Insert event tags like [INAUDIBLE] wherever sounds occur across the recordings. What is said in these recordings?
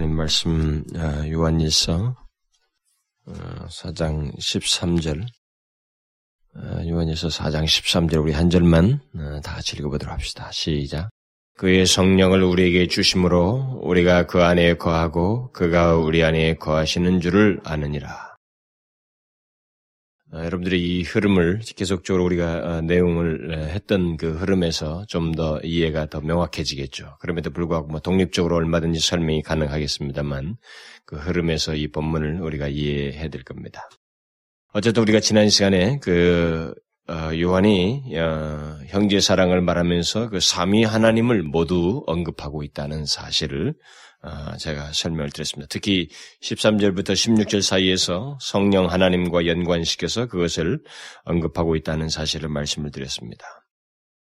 하나님 말씀 어, 요한일서 4장 어, 13절 어, 요한일서 4장 13절 우리 한 절만 다 같이 읽어보도록 합시다. 시작. 그의 성령을 우리에게 주심으로 우리가 그 안에 거하고 그가 우리 안에 거하시는 줄을 아느니라. 어, 여러분들이 이 흐름을 계속적으로 우리가 어, 내용을 했던 그 흐름에서 좀 더 이해가 더 명확해지겠죠. 그럼에도 불구하고 뭐 독립적으로 얼마든지 설명이 가능하겠습니다만 그 흐름에서 이 본문을 우리가 이해해야 될 겁니다. 어쨌든 우리가 지난 시간에 그 어, 요한이 형제 사랑을 말하면서 그 삼위 하나님을 모두 언급하고 있다는 사실을 아, 제가 설명을 드렸습니다. 특히 13절부터 16절 사이에서 성령 하나님과 연관시켜서 그것을 언급하고 있다는 사실을 말씀을 드렸습니다.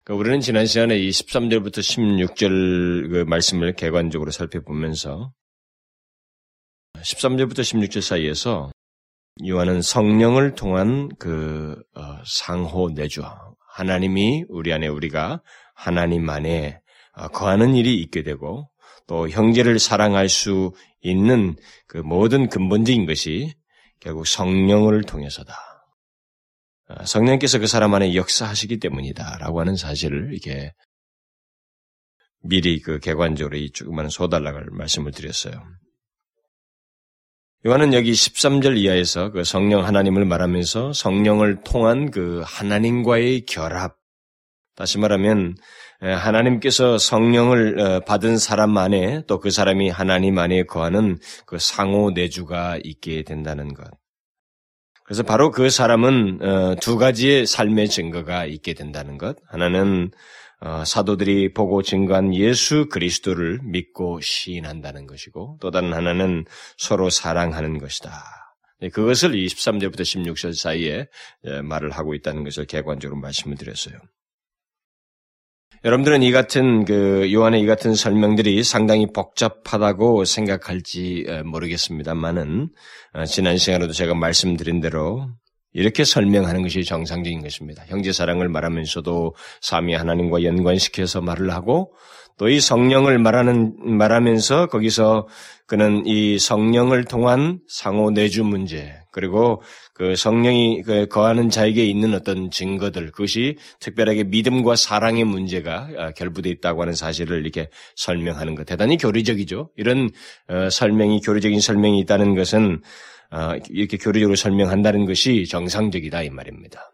그러니까 우리는 지난 시간에 이 13절부터 16절 그 말씀을 개관적으로 살펴보면서 13절부터 16절 사이에서 요한은 성령을 통한 그 어, 상호 내주 하나님이 우리 안에 우리가 하나님 안에 어, 거하는 일이 있게 되고 또 형제를 사랑할 수 있는 그 모든 근본적인 것이 결국 성령을 통해서다. 아, 성령께서 그 사람 안에 역사하시기 때문이다라고 하는 사실을 이게 미리 그 개관적으로 이 조그마한 소달락을 말씀을 드렸어요. 요한은 여기 13절 이하에서 그 성령 하나님을 말하면서 성령을 통한 그 하나님과의 결합, 다시 말하면 하나님께서 성령을 어, 받은 사람 안에 또 그 사람이 하나님 안에 거하는 그 상호 내주가 있게 된다는 것. 그래서 바로 그 사람은 어, 두 가지의 삶의 증거가 있게 된다는 것. 하나는 어, 사도들이 보고 증거한 예수 그리스도를 믿고 시인한다는 것이고 또 다른 하나는 서로 사랑하는 것이다. 네, 그것을 23절부터 16절 사이에 말을 하고 있다는 것을 개관적으로 말씀을 드렸어요. 여러분들은 이 같은 그 요한의 이 같은 설명들이 상당히 복잡하다고 생각할지 모르겠습니다만은 어, 지난 시간에도 제가 말씀드린 대로 이렇게 설명하는 것이 정상적인 것입니다. 형제 사랑을 말하면서도 삼위 하나님과 연관시켜서 말을 하고 또 이 성령을 말하는 말하면서 거기서 그는 이 성령을 통한 상호 내주 문제 그리고 그 성령이 그 거하는 자에게 있는 어떤 증거들 그것이 특별하게 믿음과 사랑의 문제가 아, 결부되어 있다고 하는 사실을 이렇게 설명하는 것 대단히 교리적이죠. 이런 어, 설명이 교리적인 설명이 있다는 것은 어, 이렇게 교리적으로 설명한다는 것이 정상적이다 이 말입니다.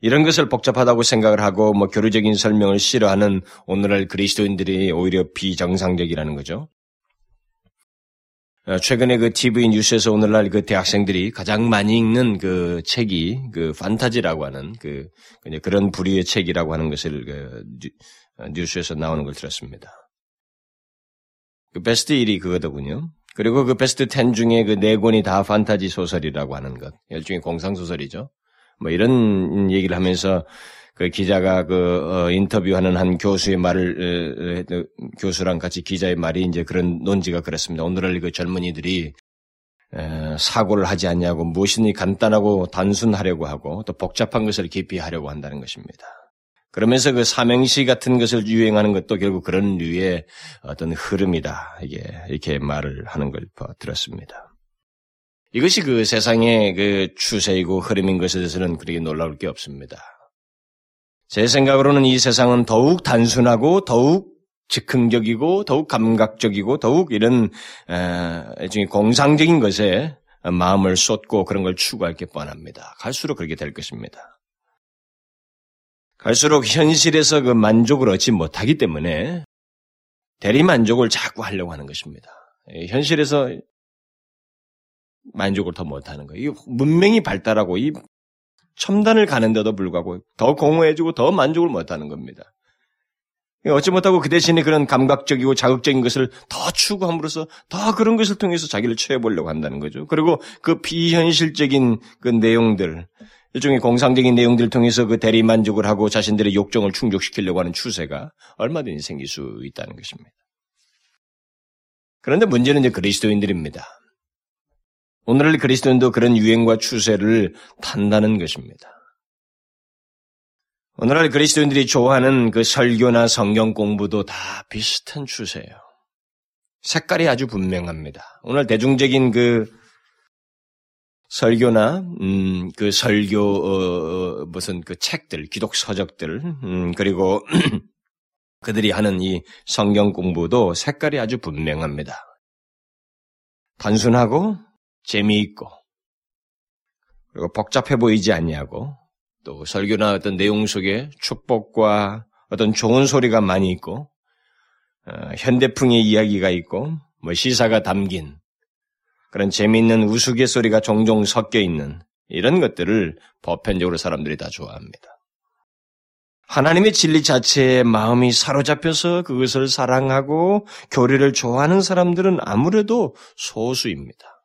이런 것을 복잡하다고 생각을 하고 뭐 교류적인 설명을 싫어하는 오늘날 그리스도인들이 오히려 비정상적이라는 거죠. 어, 최근에 그 TV 뉴스에서 오늘날 그 대학생들이 가장 많이 읽는 그 책이 그 판타지라고 하는 그 그런 부류의 책이라고 하는 것을 그 어, 뉴스에서 나오는 걸 들었습니다. 그 베스트 1이 그거더군요. 그리고 그 베스트 10 중에 그 네 권이 다 판타지 소설이라고 하는 것. 일종의 공상소설이죠. 뭐 이런 얘기를 하면서 그 기자가 그 어, 인터뷰하는 한 교수의 말을 에, 에, 교수랑 같이 기자의 말이 이제 그런 논지가 그렇습니다. 오늘날 그 젊은이들이 에, 사고를 하지 않냐고 무엇이니 간단하고 단순하려고 하고 또 복잡한 것을 깊이 하려고 한다는 것입니다. 그러면서 그 사명시 같은 것을 유행하는 것도 결국 그런 류의 어떤 흐름이다. 이게 이렇게 말을 하는 걸 들었습니다. 이것이 그 세상의 그 추세이고 흐름인 것에 대해서는 그렇게 놀라울 게 없습니다. 제 생각으로는 이 세상은 더욱 단순하고 더욱 즉흥적이고 더욱 감각적이고 더욱 이런 일종의 공상적인 것에 마음을 쏟고 그런 걸 추구할 게 뻔합니다. 갈수록 그렇게 될 것입니다. 갈수록 현실에서 그 만족을 얻지 못하기 때문에 대리 만족을 자꾸 하려고 하는 것입니다. 현실에서 만족을 더 못하는 거예요. 문명이 발달하고 이 첨단을 가는데도 불구하고 더 공허해지고 더 만족을 못하는 겁니다. 어찌 못하고 그 대신에 그런 감각적이고 자극적인 것을 더 추구함으로써 더 그런 것을 통해서 자기를 채워보려고 한다는 거죠. 그리고 그 비현실적인 그 내용들, 일종의 공상적인 내용들을 통해서 그 대리 만족을 하고 자신들의 욕정을 충족시키려고 하는 추세가 얼마든지 생길 수 있다는 것입니다. 그런데 문제는 이제 그리스도인들입니다. 오늘날 그리스도인도 그런 유행과 추세를 탄다는 것입니다. 오늘날 그리스도인들이 좋아하는 그 설교나 성경 공부도 다 비슷한 추세예요. 색깔이 아주 분명합니다. 오늘 대중적인 그 설교나 음, 그 설교 어, 어, 무슨 그 책들, 기독 서적들 음, 그리고 [CLEARS THROAT] 그들이 하는 이 성경 공부도 색깔이 아주 분명합니다. 단순하고 재미있고 그리고 복잡해 보이지 않냐고 또 설교나 어떤 내용 속에 축복과 어떤 좋은 소리가 많이 있고 어, 현대풍의 이야기가 있고 뭐 시사가 담긴 그런 재미있는 우스갯소리가 종종 섞여 있는 이런 것들을 보편적으로 사람들이 다 좋아합니다. 하나님의 진리 자체에 마음이 사로잡혀서 그것을 사랑하고 교리를 좋아하는 사람들은 아무래도 소수입니다.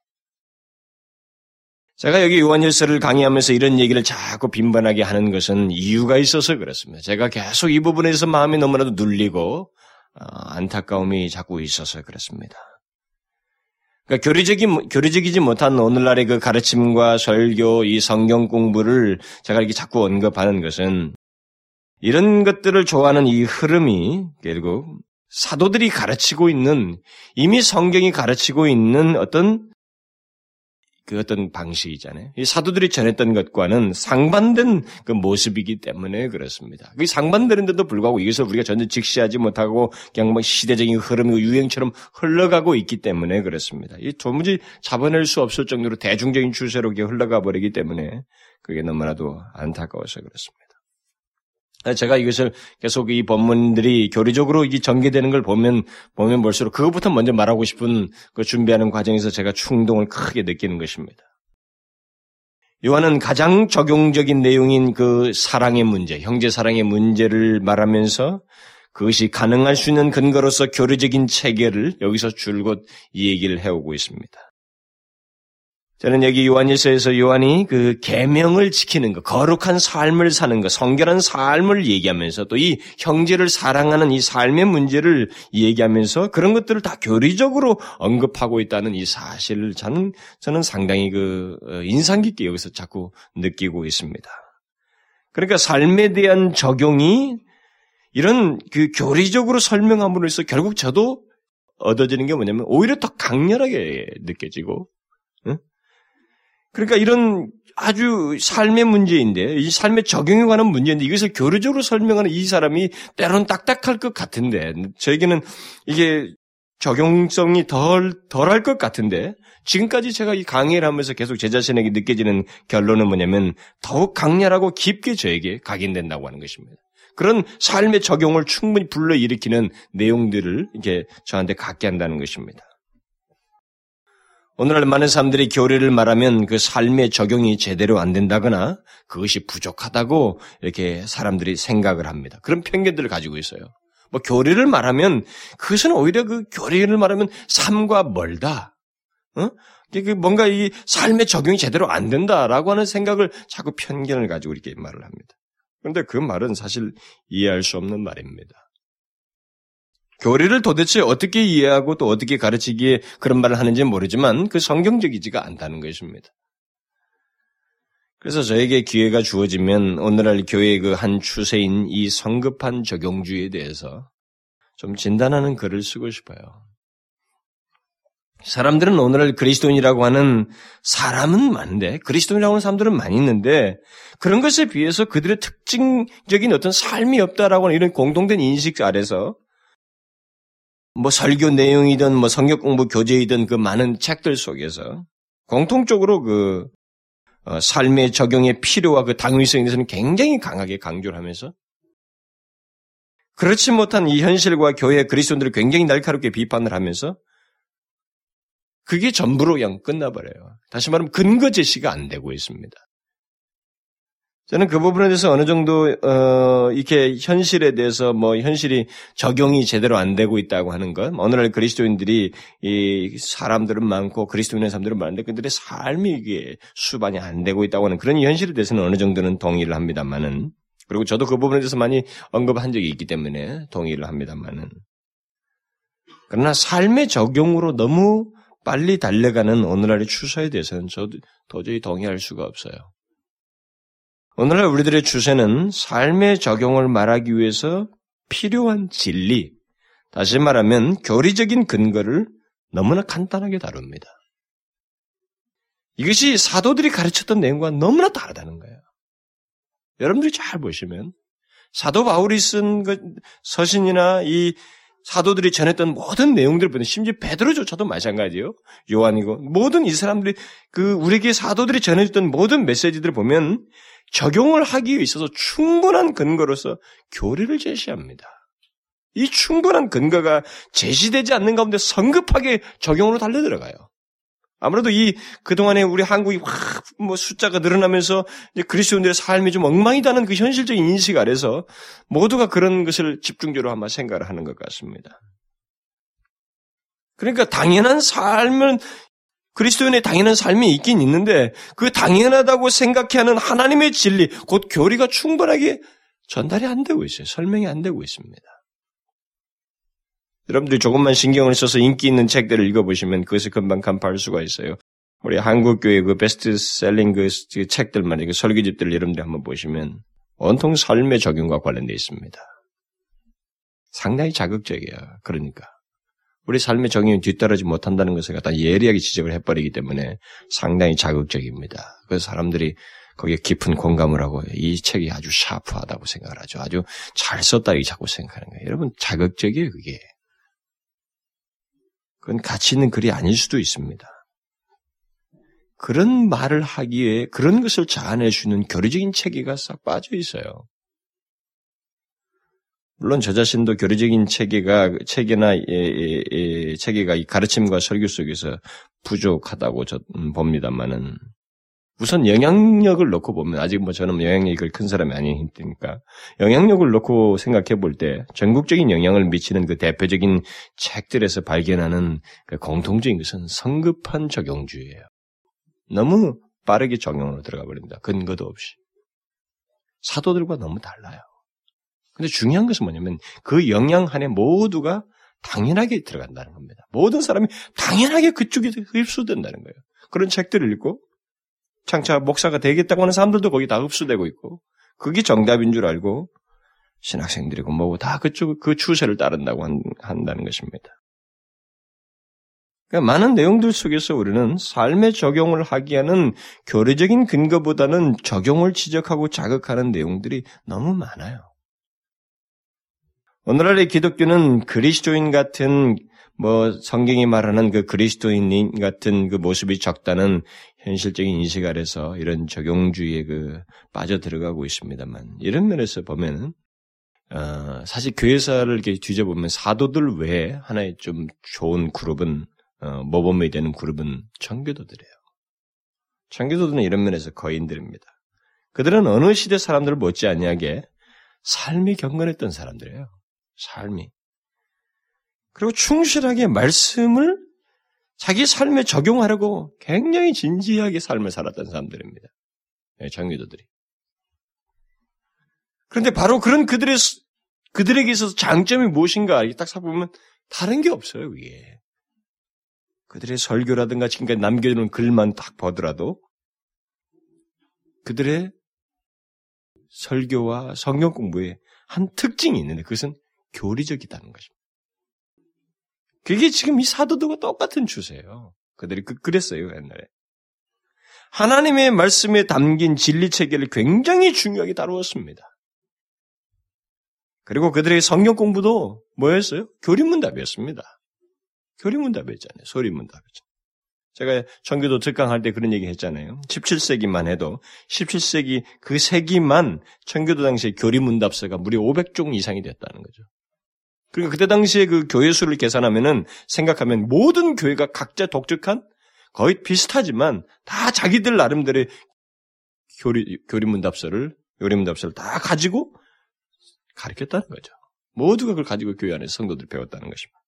제가 여기 요한일서를 강의하면서 이런 얘기를 자꾸 빈번하게 하는 것은 이유가 있어서 그렇습니다. 제가 계속 이 부분에서 마음이 너무나도 눌리고 어, 안타까움이 자꾸 있어서 그렇습니다. 그러니까 교리적이, 교리적이지 못한 오늘날의 그 가르침과 설교, 이 성경 공부를 제가 이렇게 자꾸 언급하는 것은 이런 것들을 좋아하는 이 흐름이 결국 사도들이 가르치고 있는 이미 성경이 가르치고 있는 어떤 그 어떤 방식이잖아요. 이 사도들이 전했던 것과는 상반된 그 모습이기 때문에 그렇습니다. 그 상반되는데도 불구하고 이것을 우리가 전혀 직시하지 못하고 그냥 뭐 시대적인 흐름이고 유행처럼 흘러가고 있기 때문에 그렇습니다. 이 도무지 잡아낼 수 없을 정도로 대중적인 추세로 흘러가 버리기 때문에 그게 너무나도 안타까워서 그렇습니다. 제가 이것을 계속 이 본문들이 교리적으로 이 전개되는 걸 보면 보면 볼수록 그것부터 먼저 말하고 싶은 그 준비하는 과정에서 제가 충동을 크게 느끼는 것입니다. 요한은 가장 적용적인 내용인 그 사랑의 문제, 형제 사랑의 문제를 말하면서 그것이 가능할 수 있는 근거로서 교리적인 체계를 여기서 줄곧 이 얘기를 해오고 있습니다. 저는 여기 요한일서에서 요한이 그 계명을 지키는 것, 거룩한 삶을 사는 것, 성결한 삶을 얘기하면서 또 이 형제를 사랑하는 이 삶의 문제를 얘기하면서 그런 것들을 다 교리적으로 언급하고 있다는 이 사실을 저는 저는 상당히 그 어, 인상 깊게 여기서 자꾸 느끼고 있습니다. 그러니까 삶에 대한 적용이 이런 그 교리적으로 설명함으로써 결국 저도 얻어지는 게 뭐냐면 오히려 더 강렬하게 느껴지고 그러니까 이런 아주 삶의 문제인데, 이 삶의 적용에 관한 문제인데, 이것을 교류적으로 설명하는 이 사람이 때로는 딱딱할 것 같은데, 저에게는 이게 적용성이 덜, 덜할 것 같은데, 지금까지 제가 이 강의를 하면서 계속 제 자신에게 느껴지는 결론은 뭐냐면, 더욱 강렬하고 깊게 저에게 각인된다고 하는 것입니다. 그런 삶의 적용을 충분히 불러일으키는 내용들을 이게 저한테 갖게 한다는 것입니다. 오늘날 많은 사람들이 교리를 말하면 그 삶의 적용이 제대로 안 된다거나 그것이 부족하다고 이렇게 사람들이 생각을 합니다. 그런 편견들을 가지고 있어요. 뭐 교리를 말하면 그것은 오히려 그 교리를 말하면 삶과 멀다. 어? 그 뭔가 이 삶의 적용이 제대로 안 된다라고 하는 생각을 자꾸 편견을 가지고 이렇게 말을 합니다. 그런데 그 말은 사실 이해할 수 없는 말입니다. 교리를 도대체 어떻게 이해하고 또 어떻게 가르치기에 그런 말을 하는지 모르지만 그 성경적이지가 않다는 것입니다. 그래서 저에게 기회가 주어지면 오늘날 교회의 그 한 추세인 이 성급한 적용주의에 대해서 좀 진단하는 글을 쓰고 싶어요. 사람들은 오늘날 그리스도인이라고 하는 사람은 많은데 그리스도인이라고 하는 사람들은 많이 있는데 그런 것에 비해서 그들의 특징적인 어떤 삶이 없다라고 하는 이런 공동된 인식 아래서 뭐 설교 내용이든 뭐 성경 공부 교재이든 그 많은 책들 속에서 공통적으로 그 어, 삶의 적용의 필요와 그 당위성에 대해서는 굉장히 강하게 강조를 하면서 그렇지 못한 이 현실과 교회 그리스도인들을 굉장히 날카롭게 비판을 하면서 그게 전부로 그냥 끝나버려요. 다시 말하면 근거 제시가 안 되고 있습니다. 저는 그 부분에 대해서 어느 정도 어 이렇게 현실에 대해서 뭐 현실이 적용이 제대로 안 되고 있다고 하는 것. 오늘날 그리스도인들이 이 사람들은 많고 그리스도인의 사람들은 많은데 그들의 삶이 이게 수반이 안 되고 있다고 하는 그런 현실에 대해서는 어느 정도는 동의를 합니다만은 그리고 저도 그 부분에 대해서 많이 언급한 적이 있기 때문에 동의를 합니다만은 그러나 삶의 적용으로 너무 빨리 달려가는 오늘날의 추세에 대해서는 저도 도저히 동의할 수가 없어요. 오늘날 우리들의 추세는 삶의 적용을 말하기 위해서 필요한 진리, 다시 말하면 교리적인 근거를 너무나 간단하게 다룹니다. 이것이 사도들이 가르쳤던 내용과 너무나 다르다는 거예요. 여러분들이 잘 보시면 사도 바울이 쓴그 서신이나 이 사도들이 전했던 모든 내용들을 보면 심지어 베드로조차도 마찬가지예요. 요한이고 모든 이 사람들이 그 우리에게 사도들이 전해줬던 모든 메시지들을 보면 적용을 하기 있어서 충분한 근거로서 교리를 제시합니다. 이 충분한 근거가 제시되지 않는 가운데 성급하게 적용으로 달려 들어가요. 아무래도 이 그동안에 우리 한국이 확 뭐 숫자가 늘어나면서 그리스도인들의 삶이 좀 엉망이다는 그 현실적인 인식 아래서 모두가 그런 것을 집중적으로 아마 생각을 하는 것 같습니다. 그러니까 당연한 삶은 그리스도인의 당연한 삶이 있긴 있는데 그 당연하다고 생각하는 하나님의 진리, 곧 교리가 충분하게 전달이 안 되고 있어요. 설명이 안 되고 있습니다. 여러분들이 조금만 신경을 써서 인기 있는 책들을 읽어보시면 그것을 금방 간파할 수가 있어요. 우리 한국교회 그 베스트셀링 그 책들만, 그 설교집들을 여러분들이 한번 보시면 온통 삶의 적용과 관련되어 있습니다. 상당히 자극적이에요. 그러니까. 우리 삶의 적용이 뒤따르지 못한다는 것을 갖다 예리하게 지적을 해버리기 때문에 상당히 자극적입니다. 그래서 사람들이 거기에 깊은 공감을 하고 이 책이 아주 샤프하다고 생각을 하죠. 아주 잘 썼다 이 자꾸 생각하는 거예요. 여러분 자극적이에요 그게. 그건 가치 있는 글이 아닐 수도 있습니다. 그런 말을 하기에 그런 것을 자아내주는 교리적인 체계가 싹 빠져 있어요. 물론 저 자신도 교리적인 체계가 체계나 예, 예, 예, 체계가 이 가르침과 설교 속에서 부족하다고 저 음, 봅니다만은 우선 영향력을 놓고 보면 아직 뭐 저는 뭐 영향력이 큰 사람이 아니니까 영향력을 놓고 생각해 볼 때 전국적인 영향을 미치는 그 대표적인 책들에서 발견하는 그 공통적인 것은 성급한 적용주의예요. 너무 빠르게 적용으로 들어가 버립니다. 근거도 없이 사도들과 너무 달라요. 근데 중요한 것은 뭐냐면 그 영향 안에 모두가 당연하게 들어간다는 겁니다. 모든 사람이 당연하게 그쪽에 흡수된다는 거예요. 그런 책들을 읽고 장차 목사가 되겠다고 하는 사람들도 거기 다 흡수되고 있고 그게 정답인 줄 알고 신학생들이고 뭐고 다 그쪽 그 추세를 따른다고 한, 한다는 것입니다. 그러니까 많은 내용들 속에서 우리는 삶에 적용을 하기 에는 교리적인 근거보다는 적용을 지적하고 자극하는 내용들이 너무 많아요. 오늘날의 기독교는 그리스도인 같은 뭐 성경이 말하는 그 그리스도인 같은 그 모습이 적다는 현실적인 인식 아래서 이런 적용주의에 그 빠져 들어가고 있습니다만 이런 면에서 보면은 어, 사실 교회사를 이렇게 뒤져보면 사도들 외에 하나의 좀 좋은 그룹은 어, 모범이 되는 그룹은 청교도들이에요. 청교도들은 이런 면에서 거인들입니다. 그들은 어느 시대 사람들을 못지않게 삶이 경건했던 사람들이에요. 삶이. 그리고 충실하게 말씀을 자기 삶에 적용하려고 굉장히 진지하게 삶을 살았던 사람들입니다. 네, 정교도들이. 그런데 바로 그런 그들의 그들에게 있어서 장점이 무엇인가 딱 살펴보면 다른 게 없어요. 그게 그들의 설교라든가 지금까지 남겨두는 글만 딱 보더라도 그들의 설교와 성경 공부에 한 특징이 있는데 그것은 교리적이다는 것입니다. 그게 지금 이 사도들과 똑같은 추세예요. 그들이 그, 그랬어요, 옛날에. 하나님의 말씀에 담긴 진리 체계를 굉장히 중요하게 다루었습니다. 그리고 그들의 성경 공부도 뭐였어요? 교리문답이었습니다. 교리문답이었잖아요. 소리문답이었죠. 제가 전교도 특강할 때 그런 얘기 했잖아요. 17세기만 해도 17세기 그 세기만 전교도 당시에 교리문답서가 무려 500종 이상이 됐다는 거죠. 그러니까 그때 당시에 그 교회 수를 계산하면은 생각하면 모든 교회가 각자 독특한 거의 비슷하지만 다 자기들 나름대로의 교리, 교리문답서를, 요리문답서를 다 가지고 가르쳤다는 거죠. 모두가 그걸 가지고 교회 안에 성도들 배웠다는 것입니다.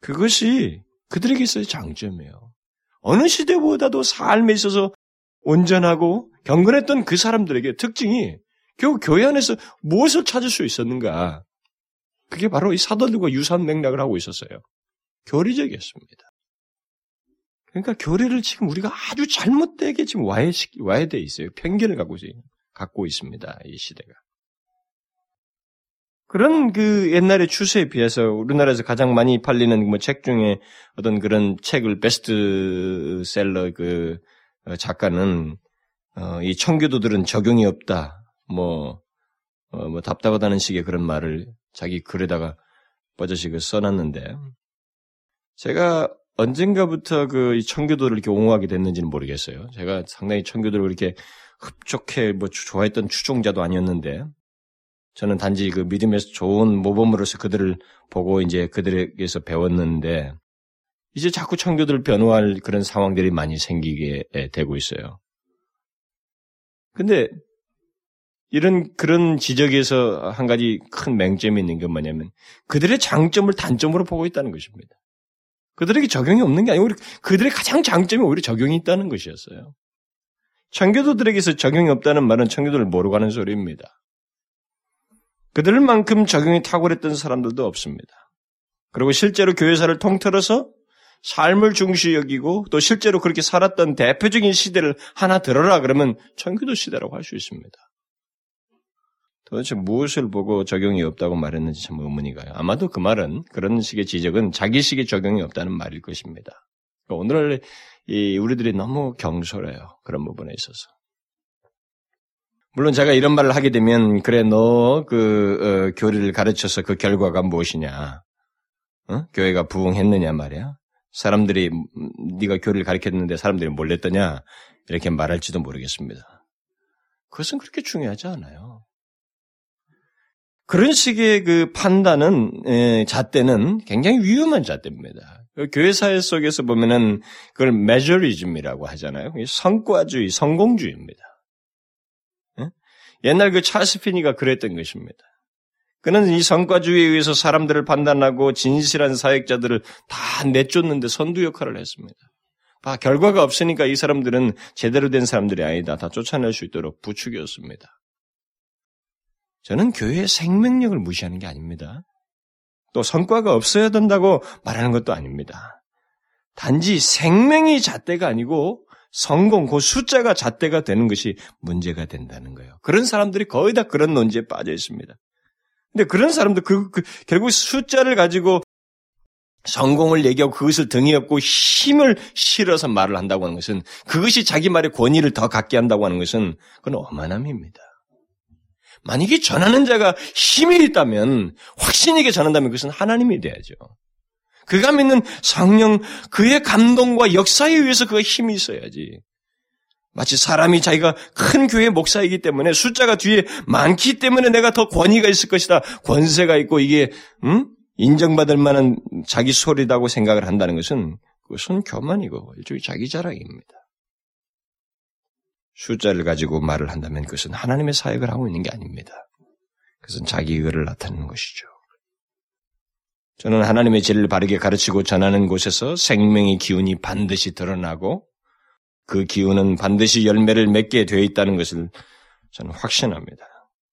그것이 그들에게 있어의 장점이에요. 어느 시대보다도 삶에 있어서 온전하고 경건했던 그 사람들에게 특징이 결국 교회 안에서 무엇을 찾을 수 있었는가? 그게 바로 이 사도들과 유사한 맥락을 하고 있었어요. 교리적이었습니다. 그러니까 교리를 지금 우리가 아주 잘못되게 지금 와해시, 와해돼 있어요. 편견을 갖고, 갖고 있습니다. 이 시대가. 그런 그 옛날의 추세에 비해서 우리나라에서 가장 많이 팔리는 뭐 책 중에 어떤 그런 책을 베스트셀러 그 어, 작가는 어, 이 청교도들은 적용이 없다. 뭐, 어, 뭐 답답하다는 식의 그런 말을 자기 글에다가 버젓이 그 써놨는데 제가 언젠가부터 그 청교도를 이렇게 옹호하게 됐는지는 모르겠어요. 제가 상당히 청교도를 이렇게 흡족해 뭐 좋아했던 추종자도 아니었는데 저는 단지 그 믿음에서 좋은 모범으로서 그들을 보고 이제 그들에게서 배웠는데 이제 자꾸 청교도를 변호할 그런 상황들이 많이 생기게 되고 있어요. 근데 이런 그런 지적에서 한 가지 큰 맹점이 있는 게 뭐냐면 그들의 장점을 단점으로 보고 있다는 것입니다. 그들에게 적용이 없는 게 아니고 그들의 가장 장점이 오히려 적용이 있다는 것이었어요. 청교도들에게서 적용이 없다는 말은 청교도를 모르고 하는 소리입니다. 그들만큼 적용이 탁월했던 사람들도 없습니다. 그리고 실제로 교회사를 통틀어서 삶을 중시 여기고 또 실제로 그렇게 살았던 대표적인 시대를 하나 들어라 그러면 청교도 시대라고 할 수 있습니다. 도대체 무엇을 보고 적용이 없다고 말했는지 참 의문이 가요. 아마도 그 말은 그런 식의 지적은 자기식의 적용이 없다는 말일 것입니다. 그러니까 오늘날 우리들이 너무 경솔해요. 그런 부분에 있어서. 물론 제가 이런 말을 하게 되면 그래 너그 어, 교리를 가르쳐서 그 결과가 무엇이냐? 어? 교회가 부흥했느냐 말이야. 사람들이 음, 네가 교리를 가르쳤는데 사람들이 몰랐더냐 이렇게 말할지도 모르겠습니다. 그것은 그렇게 중요하지 않아요. 그런 식의 그 판단은 에, 잣대는 굉장히 위험한 잣대입니다. 그 교회 사회 속에서 보면은 그걸 메저리즘이라고 하잖아요. 성과주의, 성공주의입니다. 에? 옛날 그 찰스 피니가 그랬던 것입니다. 그는 이 성과주의에 의해서 사람들을 판단하고 진실한 사역자들을 다 내쫓는데 선두 역할을 했습니다. 봐, 결과가 없으니까 이 사람들은 제대로 된 사람들이 아니다. 다 쫓아낼 수 있도록 부추겼습니다. 저는 교회의 생명력을 무시하는 게 아닙니다. 또 성과가 없어야 된다고 말하는 것도 아닙니다. 단지 생명이 잣대가 아니고 성공, 그 숫자가 잣대가 되는 것이 문제가 된다는 거예요. 그런 사람들이 거의 다 그런 논지에 빠져 있습니다. 근데 그런 사람들 그, 그 결국 숫자를 가지고 성공을 얘기하고 그것을 등에 업고 힘을 실어서 말을 한다고 하는 것은 그것이 자기 말의 권위를 더 갖게 한다고 하는 것은 그건 어만함입니다. 만약에 전하는 자가 힘이 있다면 확신 있게 전한다면 그것은 하나님이 돼야죠. 그가 믿는 성령 그의 감동과 역사에 의해서 그가 힘이 있어야지. 마치 사람이 자기가 큰 교회 목사이기 때문에 숫자가 뒤에 많기 때문에 내가 더 권위가 있을 것이다. 권세가 있고 이게 음? 인정받을 만한 자기 소리다고 생각을 한다는 것은 그것은 교만이고 일종의 자기 자랑입니다. 숫자를 가지고 말을 한다면 그것은 하나님의 사역을 하고 있는 게 아닙니다. 그것은 자기 의를 나타내는 것이죠. 저는 하나님의 진리를 바르게 가르치고 전하는 곳에서 생명의 기운이 반드시 드러나고 그 기운은 반드시 열매를 맺게 되어 있다는 것을 저는 확신합니다.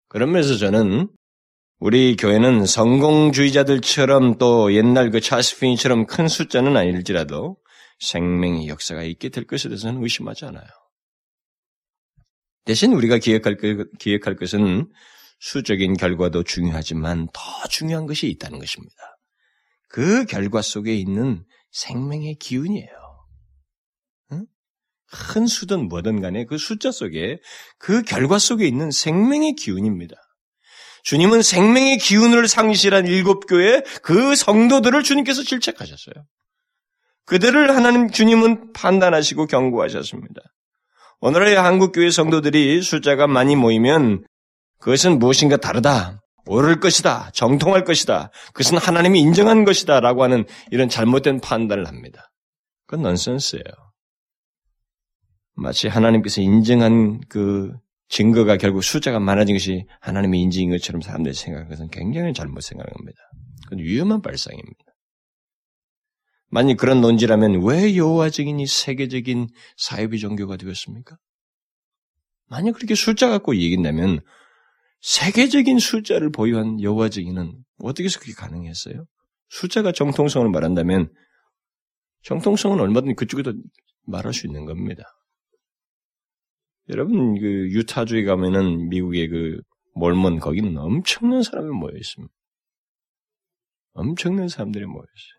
그러면서 저는 우리 교회는 성공주의자들처럼 또 옛날 그 찰스 핀처럼 큰 숫자는 아닐지라도 생명의 역사가 있게 될 것에 대해서는 의심하지 않아요. 대신 우리가 기획할, 것, 기획할 것은 수적인 결과도 중요하지만 더 중요한 것이 있다는 것입니다. 그 결과 속에 있는 생명의 기운이에요. 큰 수든 뭐든 간에 그 숫자 속에 그 결과 속에 있는 생명의 기운입니다. 주님은 생명의 기운을 상실한 일곱 교회 그 성도들을 주님께서 질책하셨어요. 그들을 하나님 주님은 판단하시고 경고하셨습니다. 오늘의 한국교회 성도들이 숫자가 많이 모이면 그것은 무엇인가 다르다. 오를 것이다. 정통할 것이다. 그것은 하나님이 인정한 것이다. 라고 하는 이런 잘못된 판단을 합니다. 그건 넌센스예요. 마치 하나님께서 인정한 그 증거가 결국 숫자가 많아진 것이 하나님의 인증인 것처럼 사람들이 생각하는 것은 굉장히 잘못 생각합니다. 그건 위험한 발상입니다. 만약 그런 논지라면 왜 여호와 증인이 세계적인 사회비 종교가 되었습니까? 만약 그렇게 숫자 갖고 얘기한다면 세계적인 숫자를 보유한 여호와 증인은 어떻게 해서 그게 가능했어요? 숫자가 정통성을 말한다면 정통성은 얼마든지 그쪽에도 말할 수 있는 겁니다. 여러분 그 유타주에 가면은 미국의 그 몰몬 거기는 엄청난 사람이 모여 있습니다. 엄청난 사람들이 모여 있어요.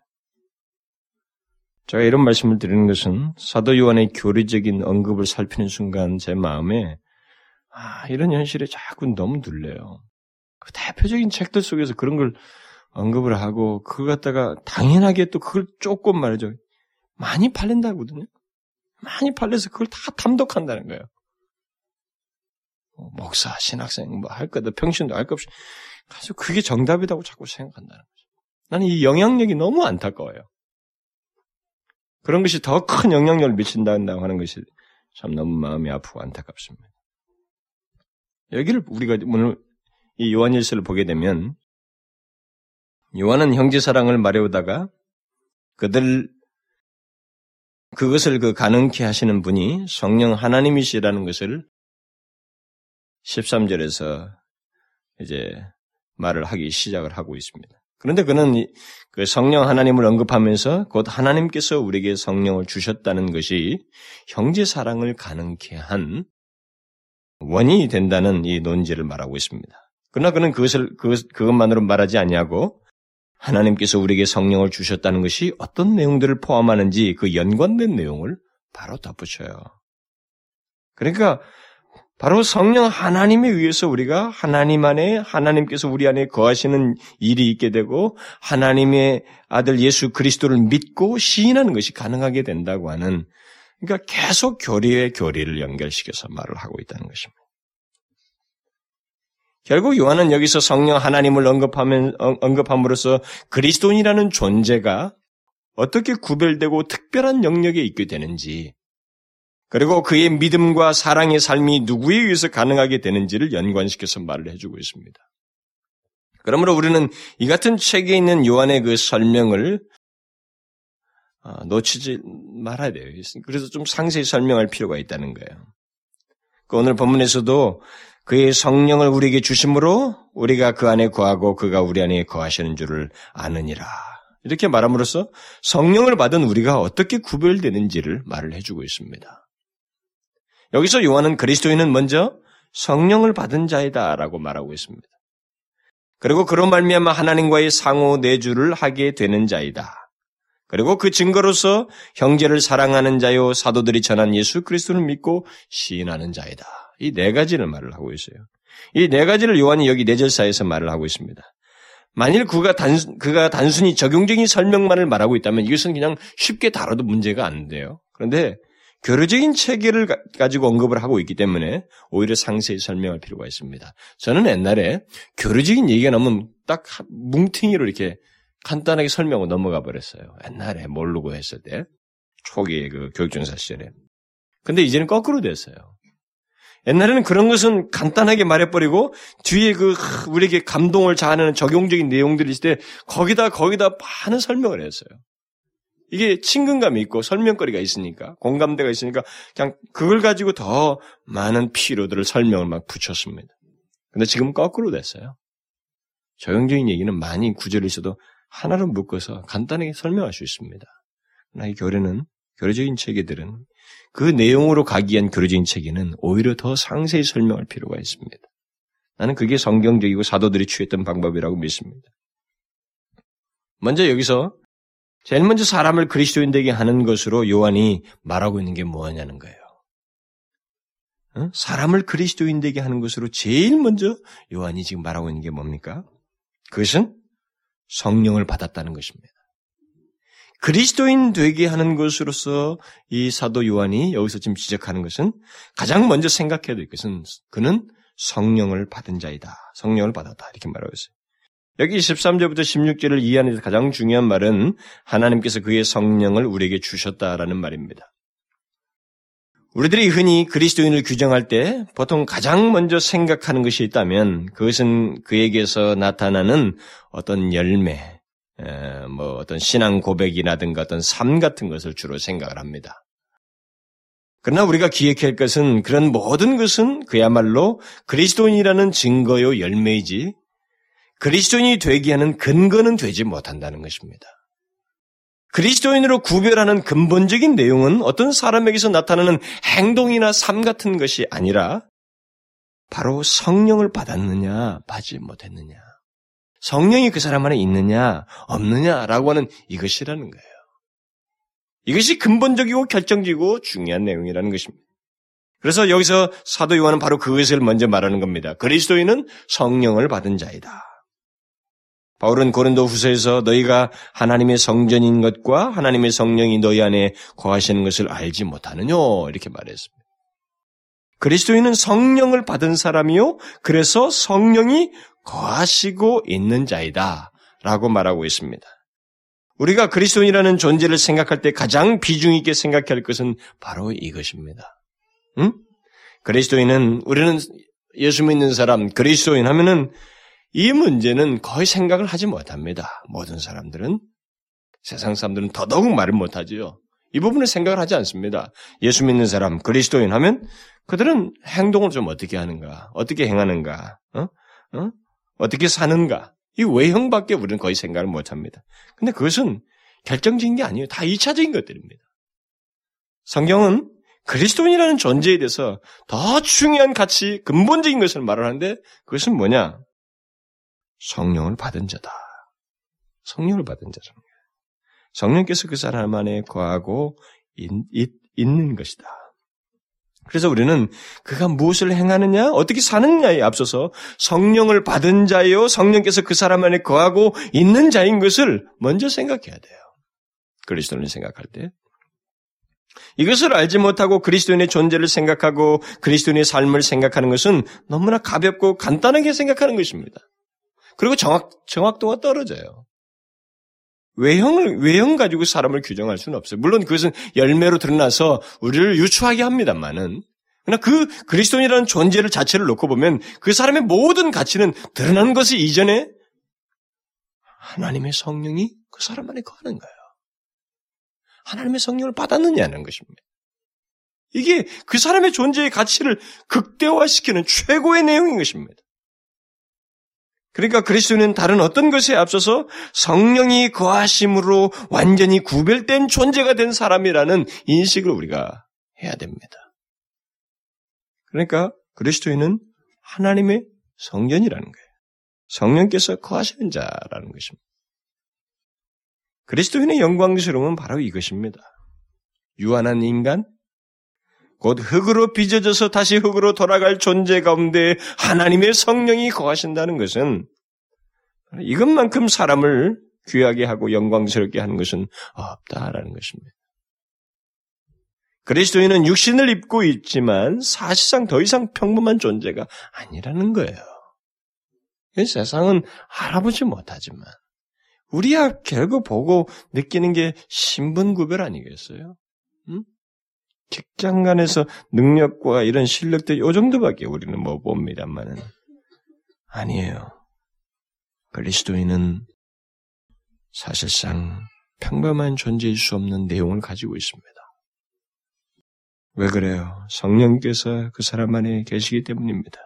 제가 이런 말씀을 드리는 것은 사도 요한의 교리적인 언급을 살피는 순간 제 마음에 아, 이런 현실에 자꾸 너무 눌려요. 그 대표적인 책들 속에서 그런 걸 언급을 하고 그걸 갖다가 당연하게 또 그걸 조금 말이죠. 많이 팔린다거든요. 많이 팔려서 그걸 다 탐독한다는 거예요. 뭐 목사, 신학생, 뭐 할 거다, 평신도 할 것 없이. 그래서 그게 정답이라고 자꾸 생각한다는 거죠. 나는 이 영향력이 너무 안타까워요. 그런 것이 더 큰 영향력을 미친다고 하는 것이 참 너무 마음이 아프고 안타깝습니다. 여기를 우리가 오늘 이 요한일서를 보게 되면 요한은 형제 사랑을 말해오다가 그들 그것을 그 가능케 하시는 분이 성령 하나님이시라는 것을 13절에서 이제 말을 하기 시작을 하고 있습니다. 그런데 그는 그 성령 하나님을 언급하면서 곧 하나님께서 우리에게 성령을 주셨다는 것이 형제 사랑을 가능케 한 원인이 된다는 이 논지를 말하고 있습니다. 그러나 그는 그것을 그것, 그것만으로 말하지 아니하고 하나님께서 우리에게 성령을 주셨다는 것이 어떤 내용들을 포함하는지 그 연관된 내용을 바로 덧붙여요. 그러니까 바로 성령 하나님에 의해서 우리가 하나님 안에 하나님께서 우리 안에 거하시는 일이 있게 되고 하나님의 아들 예수 그리스도를 믿고 시인하는 것이 가능하게 된다고 하는 그러니까 계속 교리의 교리를 연결시켜서 말을 하고 있다는 것입니다. 결국 요한은 여기서 성령 하나님을 언급하면, 언급함으로써 그리스도인이라는 존재가 어떻게 구별되고 특별한 영역에 있게 되는지, 그리고 그의 믿음과 사랑의 삶이 누구에 의해서 가능하게 되는지를 연관시켜서 말을 해주고 있습니다. 그러므로 우리는 이 같은 책에 있는 요한의 그 설명을 아, 놓치지 말아야 돼요. 그래서 좀 상세히 설명할 필요가 있다는 거예요. 그 오늘 본문에서도 그의 성령을 우리에게 주심으로 우리가 그 안에 거하고 그가 우리 안에 거하시는 줄을 아느니라. 이렇게 말함으로써 성령을 받은 우리가 어떻게 구별되는지를 말을 해주고 있습니다. 여기서 요한은 그리스도인은 먼저 성령을 받은 자이다라고 말하고 있습니다. 그리고 그런 말미암아 하나님과의 상호 내주를 하게 되는 자이다. 그리고 그 증거로서 형제를 사랑하는 자요 사도들이 전한 예수 그리스도를 믿고 시인하는 자이다. 이 네 가지를 말을 하고 있어요. 이 네 가지를 요한이 여기 내절사에서 말을 하고 있습니다. 만일 그가 단, 그가 단순히 적용적인 설명만을 말하고 있다면 이것은 그냥 쉽게 다뤄도 문제가 안 돼요. 그런데 교류적인 체계를 가지고 언급을 하고 있기 때문에 오히려 상세히 설명할 필요가 있습니다. 저는 옛날에 교류적인 얘기가 너무 딱 뭉팅이로 이렇게 간단하게 설명하고 넘어가 버렸어요. 옛날에 모르고 했을 때. 초기에 그 교육전사 시절에. 근데 이제는 거꾸로 됐어요. 옛날에는 그런 것은 간단하게 말해버리고 뒤에 그 우리에게 감동을 자아내는 적용적인 내용들이 있을 때 거기다 거기다 많은 설명을 했어요. 이게 친근감이 있고 설명거리가 있으니까 공감대가 있으니까 그냥 그걸 가지고 더 많은 피로들을 설명을 막 붙였습니다. 근데 지금 거꾸로 됐어요. 적용적인 얘기는 많이 구절이 있어도 하나로 묶어서 간단하게 설명할 수 있습니다. 그러나 이 교례는 교례적인 체계들은 그 내용으로 가기 위한 교례적인 체계는 오히려 더 상세히 설명할 필요가 있습니다. 나는 그게 성경적이고 사도들이 취했던 방법이라고 믿습니다. 먼저 여기서 제일 먼저 사람을 그리스도인 되게 하는 것으로 요한이 말하고 있는 게 뭐냐는 거예요. 사람을 그리스도인 되게 하는 것으로 제일 먼저 요한이 지금 말하고 있는 게 뭡니까? 그것은 성령을 받았다는 것입니다. 그리스도인 되게 하는 것으로서 이 사도 요한이 여기서 지금 지적하는 것은 가장 먼저 생각해야 될 것은 그는 성령을 받은 자이다. 성령을 받았다. 이렇게 말하고 있어요. 여기 13절부터 16절을 이해하는 데 가장 중요한 말은 하나님께서 그의 성령을 우리에게 주셨다라는 말입니다. 우리들이 흔히 그리스도인을 규정할 때 보통 가장 먼저 생각하는 것이 있다면 그것은 그에게서 나타나는 어떤 열매, 뭐 어떤 신앙 고백이라든가 어떤 삶 같은 것을 주로 생각을 합니다. 그러나 우리가 기억할 것은 그런 모든 것은 그야말로 그리스도인이라는 증거요 열매이지 그리스도인이 되게 하는 근거는 되지 못한다는 것입니다. 그리스도인으로 구별하는 근본적인 내용은 어떤 사람에게서 나타나는 행동이나 삶 같은 것이 아니라 바로 성령을 받았느냐, 받지 못했느냐. 성령이 그 사람 안에 있느냐, 없느냐라고 하는 이것이라는 거예요. 이것이 근본적이고 결정적이고 중요한 내용이라는 것입니다. 그래서 여기서 사도 요한은 바로 그것을 먼저 말하는 겁니다. 그리스도인은 성령을 받은 자이다. 바울은 고린도 후서에서 너희가 하나님의 성전인 것과 하나님의 성령이 너희 안에 거하시는 것을 알지 못하느뇨 이렇게 말했습니다. 그리스도인은 성령을 받은 사람이요. 그래서 성령이 거하시고 있는 자이다. 라고 말하고 있습니다. 우리가 그리스도인이라는 존재를 생각할 때 가장 비중 있게 생각해야 할 것은 바로 이것입니다. 응? 그리스도인은 우리는 예수 믿는 사람 그리스도인 하면은 이 문제는 거의 생각을 하지 못합니다. 모든 사람들은 세상 사람들은 더더욱 말을 못하지요. 이 부분을 생각을 하지 않습니다. 예수 믿는 사람 그리스도인 하면 그들은 행동을 좀 어떻게 하는가, 어떻게 행하는가, 어? 어? 어떻게 사는가 이 외형밖에 우리는 거의 생각을 못합니다. 근데 그것은 결정적인 게 아니에요. 다 2차적인 것들입니다. 성경은 그리스도인이라는 존재에 대해서 더 중요한 가치, 근본적인 것을 말을 하는데 그것은 뭐냐? 성령을 받은 자다. 성령을 받은 자라는 거예요. 성령께서 그 사람 안에 거하고 있는 것이다. 그래서 우리는 그가 무엇을 행하느냐, 어떻게 사느냐에 앞서서 성령을 받은 자요, 성령께서 그 사람 안에 거하고 있는 자인 것을 먼저 생각해야 돼요. 그리스도인을 생각할 때. 이것을 알지 못하고 그리스도인의 존재를 생각하고 그리스도인의 삶을 생각하는 것은 너무나 가볍고 간단하게 생각하는 것입니다. 그리고 정확, 정확도가 떨어져요. 외형을, 외형 가지고 사람을 규정할 수는 없어요. 물론 그것은 열매로 드러나서 우리를 유추하게 합니다만은. 그러나 그 그리스도인이라는 존재를 자체를 놓고 보면 그 사람의 모든 가치는 드러나는 것이 이전에 하나님의 성령이 그 사람 안에 거하는 거예요. 하나님의 성령을 받았느냐는 것입니다. 이게 그 사람의 존재의 가치를 극대화시키는 최고의 내용인 것입니다. 그러니까 그리스도는 다른 어떤 것에 앞서서 성령이 거하심으로 완전히 구별된 존재가 된 사람이라는 인식을 우리가 해야 됩니다. 그러니까 그리스도인은 하나님의 성전이라는 거예요. 성령께서 거하시는 자라는 것입니다. 그리스도인의 영광스러움은 바로 이것입니다. 유한한 인간, 곧 흙으로 빚어져서 다시 흙으로 돌아갈 존재 가운데 하나님의 성령이 거하신다는 것은 이것만큼 사람을 귀하게 하고 영광스럽게 하는 것은 없다라는 것입니다. 그리스도인은 육신을 입고 있지만 사실상 더 이상 평범한 존재가 아니라는 거예요. 세상은 알아보지 못하지만 우리야 결국 보고 느끼는 게 신분 구별 아니겠어요? 응? 직장 간에서 능력과 이런 실력들 요 정도밖에 우리는 못 봅니다만은 아니에요. 그리스도인은 사실상 평범한 존재일 수 없는 내용을 가지고 있습니다. 왜 그래요? 성령께서 그 사람 안에 계시기 때문입니다.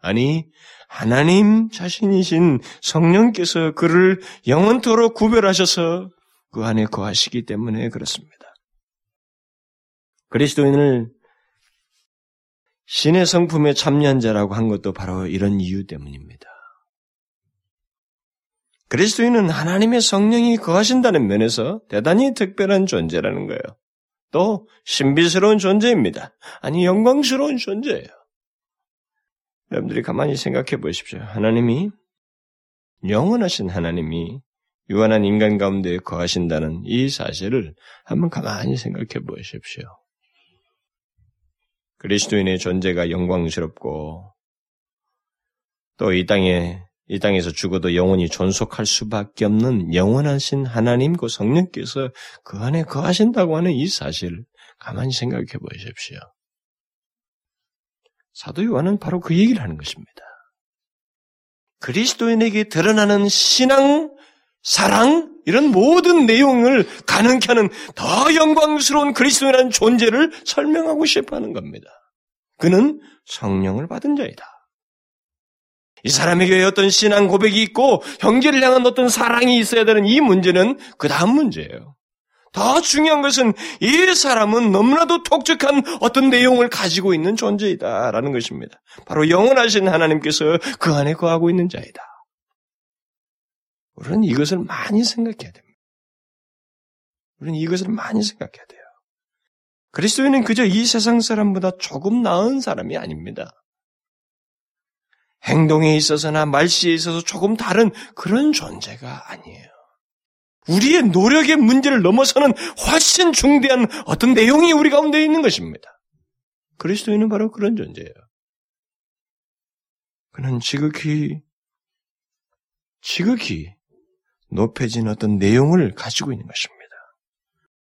아니, 하나님 자신이신 성령께서 그를 영원토록 구별하셔서 그 안에 거하시기 때문에 그렇습니다. 그리스도인을 신의 성품에 참여한 자라고 한 것도 바로 이런 이유 때문입니다. 그리스도인은 하나님의 성령이 거하신다는 면에서 대단히 특별한 존재라는 거예요. 또 신비스러운 존재입니다. 아니 영광스러운 존재예요. 여러분들이 가만히 생각해 보십시오. 하나님이 영원하신 하나님이 유한한 인간 가운데 거하신다는 이 사실을 한번 가만히 생각해 보십시오. 그리스도인의 존재가 영광스럽고 또 이 땅에 이 땅에서 죽어도 영원히 존속할 수밖에 없는 영원하신 하나님 그 성령께서 그 안에 거하신다고 하는 이 사실을 가만히 생각해 보십시오. 사도 요한은 바로 그 얘기를 하는 것입니다. 그리스도인에게 드러나는 신앙, 사랑, 이런 모든 내용을 가능케 하는 더 영광스러운 그리스도라는 존재를 설명하고 싶어 하는 겁니다. 그는 성령을 받은 자이다. 이 사람에게 어떤 신앙 고백이 있고 형제를 향한 어떤 사랑이 있어야 되는 이 문제는 그 다음 문제예요. 더 중요한 것은 이 사람은 너무나도 독특한 어떤 내용을 가지고 있는 존재이다라는 것입니다. 바로 영원하신 하나님께서 그 안에 거하고 있는 자이다. 우리는 이것을 많이 생각해야 됩니다. 우리는 이것을 많이 생각해야 돼요. 그리스도인은 그저 이 세상 사람보다 조금 나은 사람이 아닙니다. 행동에 있어서나 말씨에 있어서 조금 다른 그런 존재가 아니에요. 우리의 노력의 문제를 넘어서는 훨씬 중대한 어떤 내용이 우리 가운데 있는 것입니다. 그리스도인은 바로 그런 존재예요. 그는 지극히, 지극히 높여진 어떤 내용을 가지고 있는 것입니다.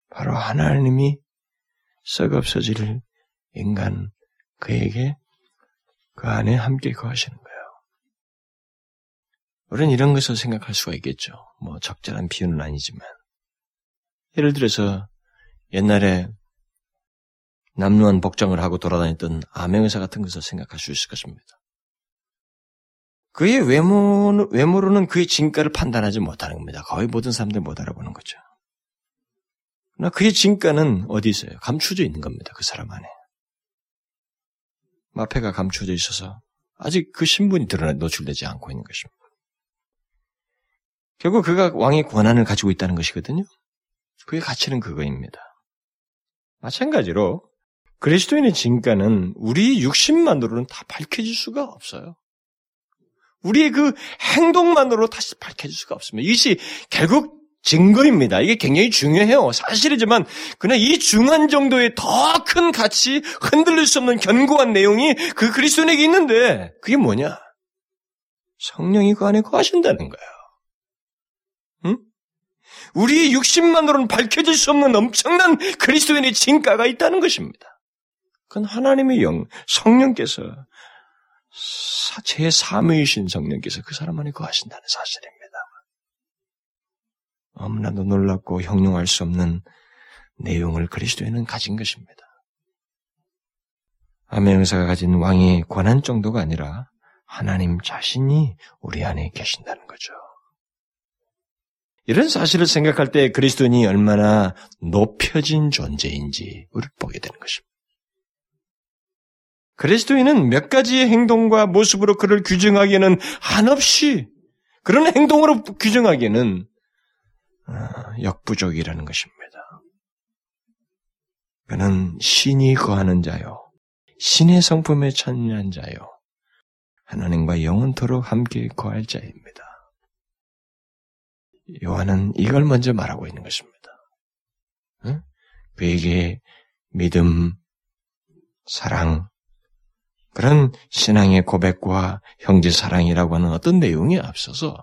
바로 하나님이 썩없어질 인간 그에게 그 안에 함께 거하시는 거예요. 우리는 이런 것을 생각할 수가 있겠죠. 뭐 적절한 비유는 아니지만. 예를 들어서 옛날에 남루한 복장을 하고 돌아다녔던 암행의사 같은 것을 생각할 수 있을 것입니다. 그의 외모, 외모로는 그의 진가를 판단하지 못하는 겁니다. 거의 모든 사람들이 못 알아보는 거죠. 그러나 그의 진가는 어디 있어요? 감추어져 있는 겁니다. 그 사람 안에. 마패가 감추어져 있어서 아직 그 신분이 드러나 노출되지 않고 있는 것입니다. 결국 그가 왕의 권한을 가지고 있다는 것이거든요. 그의 가치는 그거입니다. 마찬가지로 그리스도인의 진가는 우리 육신만으로는 다 밝혀질 수가 없어요. 우리의 그 행동만으로 다시 밝혀질 수가 없습니다. 이것이 결국 증거입니다. 이게 굉장히 중요해요. 사실이지만 그냥 이 중한 정도의 더 큰 가치, 흔들릴 수 없는 견고한 내용이 그 그리스도인에게 있는데 그게 뭐냐? 성령이 그 안에 거하신다는 거예요. 응? 우리의 육신만으로는 밝혀질 수 없는 엄청난 그리스도인의 진가가 있다는 것입니다. 그건 하나님의 영, 성령께서 제3위이신 성령께서 그 사람 안에 거하신다는 사실입니다. 너무나도 놀랍고 형용할 수 없는 내용을 그리스도에는 가진 것입니다. 암행사가 가진 왕의 권한 정도가 아니라 하나님 자신이 우리 안에 계신다는 거죠. 이런 사실을 생각할 때 그리스도인이 얼마나 높여진 존재인지 우리를 보게 되는 것입니다. 그리스도인은 몇 가지의 행동과 모습으로 그를 규정하기에는 한없이 그런 행동으로 규정하기에는 아, 역부족이라는 것입니다. 그는 신이 거하는 자요. 신의 성품에 찬미한 자요. 하나님과 영원토록 함께 거할 자입니다. 요한은 이걸 먼저 말하고 있는 것입니다. 그에게 믿음, 사랑, 그런 신앙의 고백과 형제 사랑이라고 하는 어떤 내용이 앞서서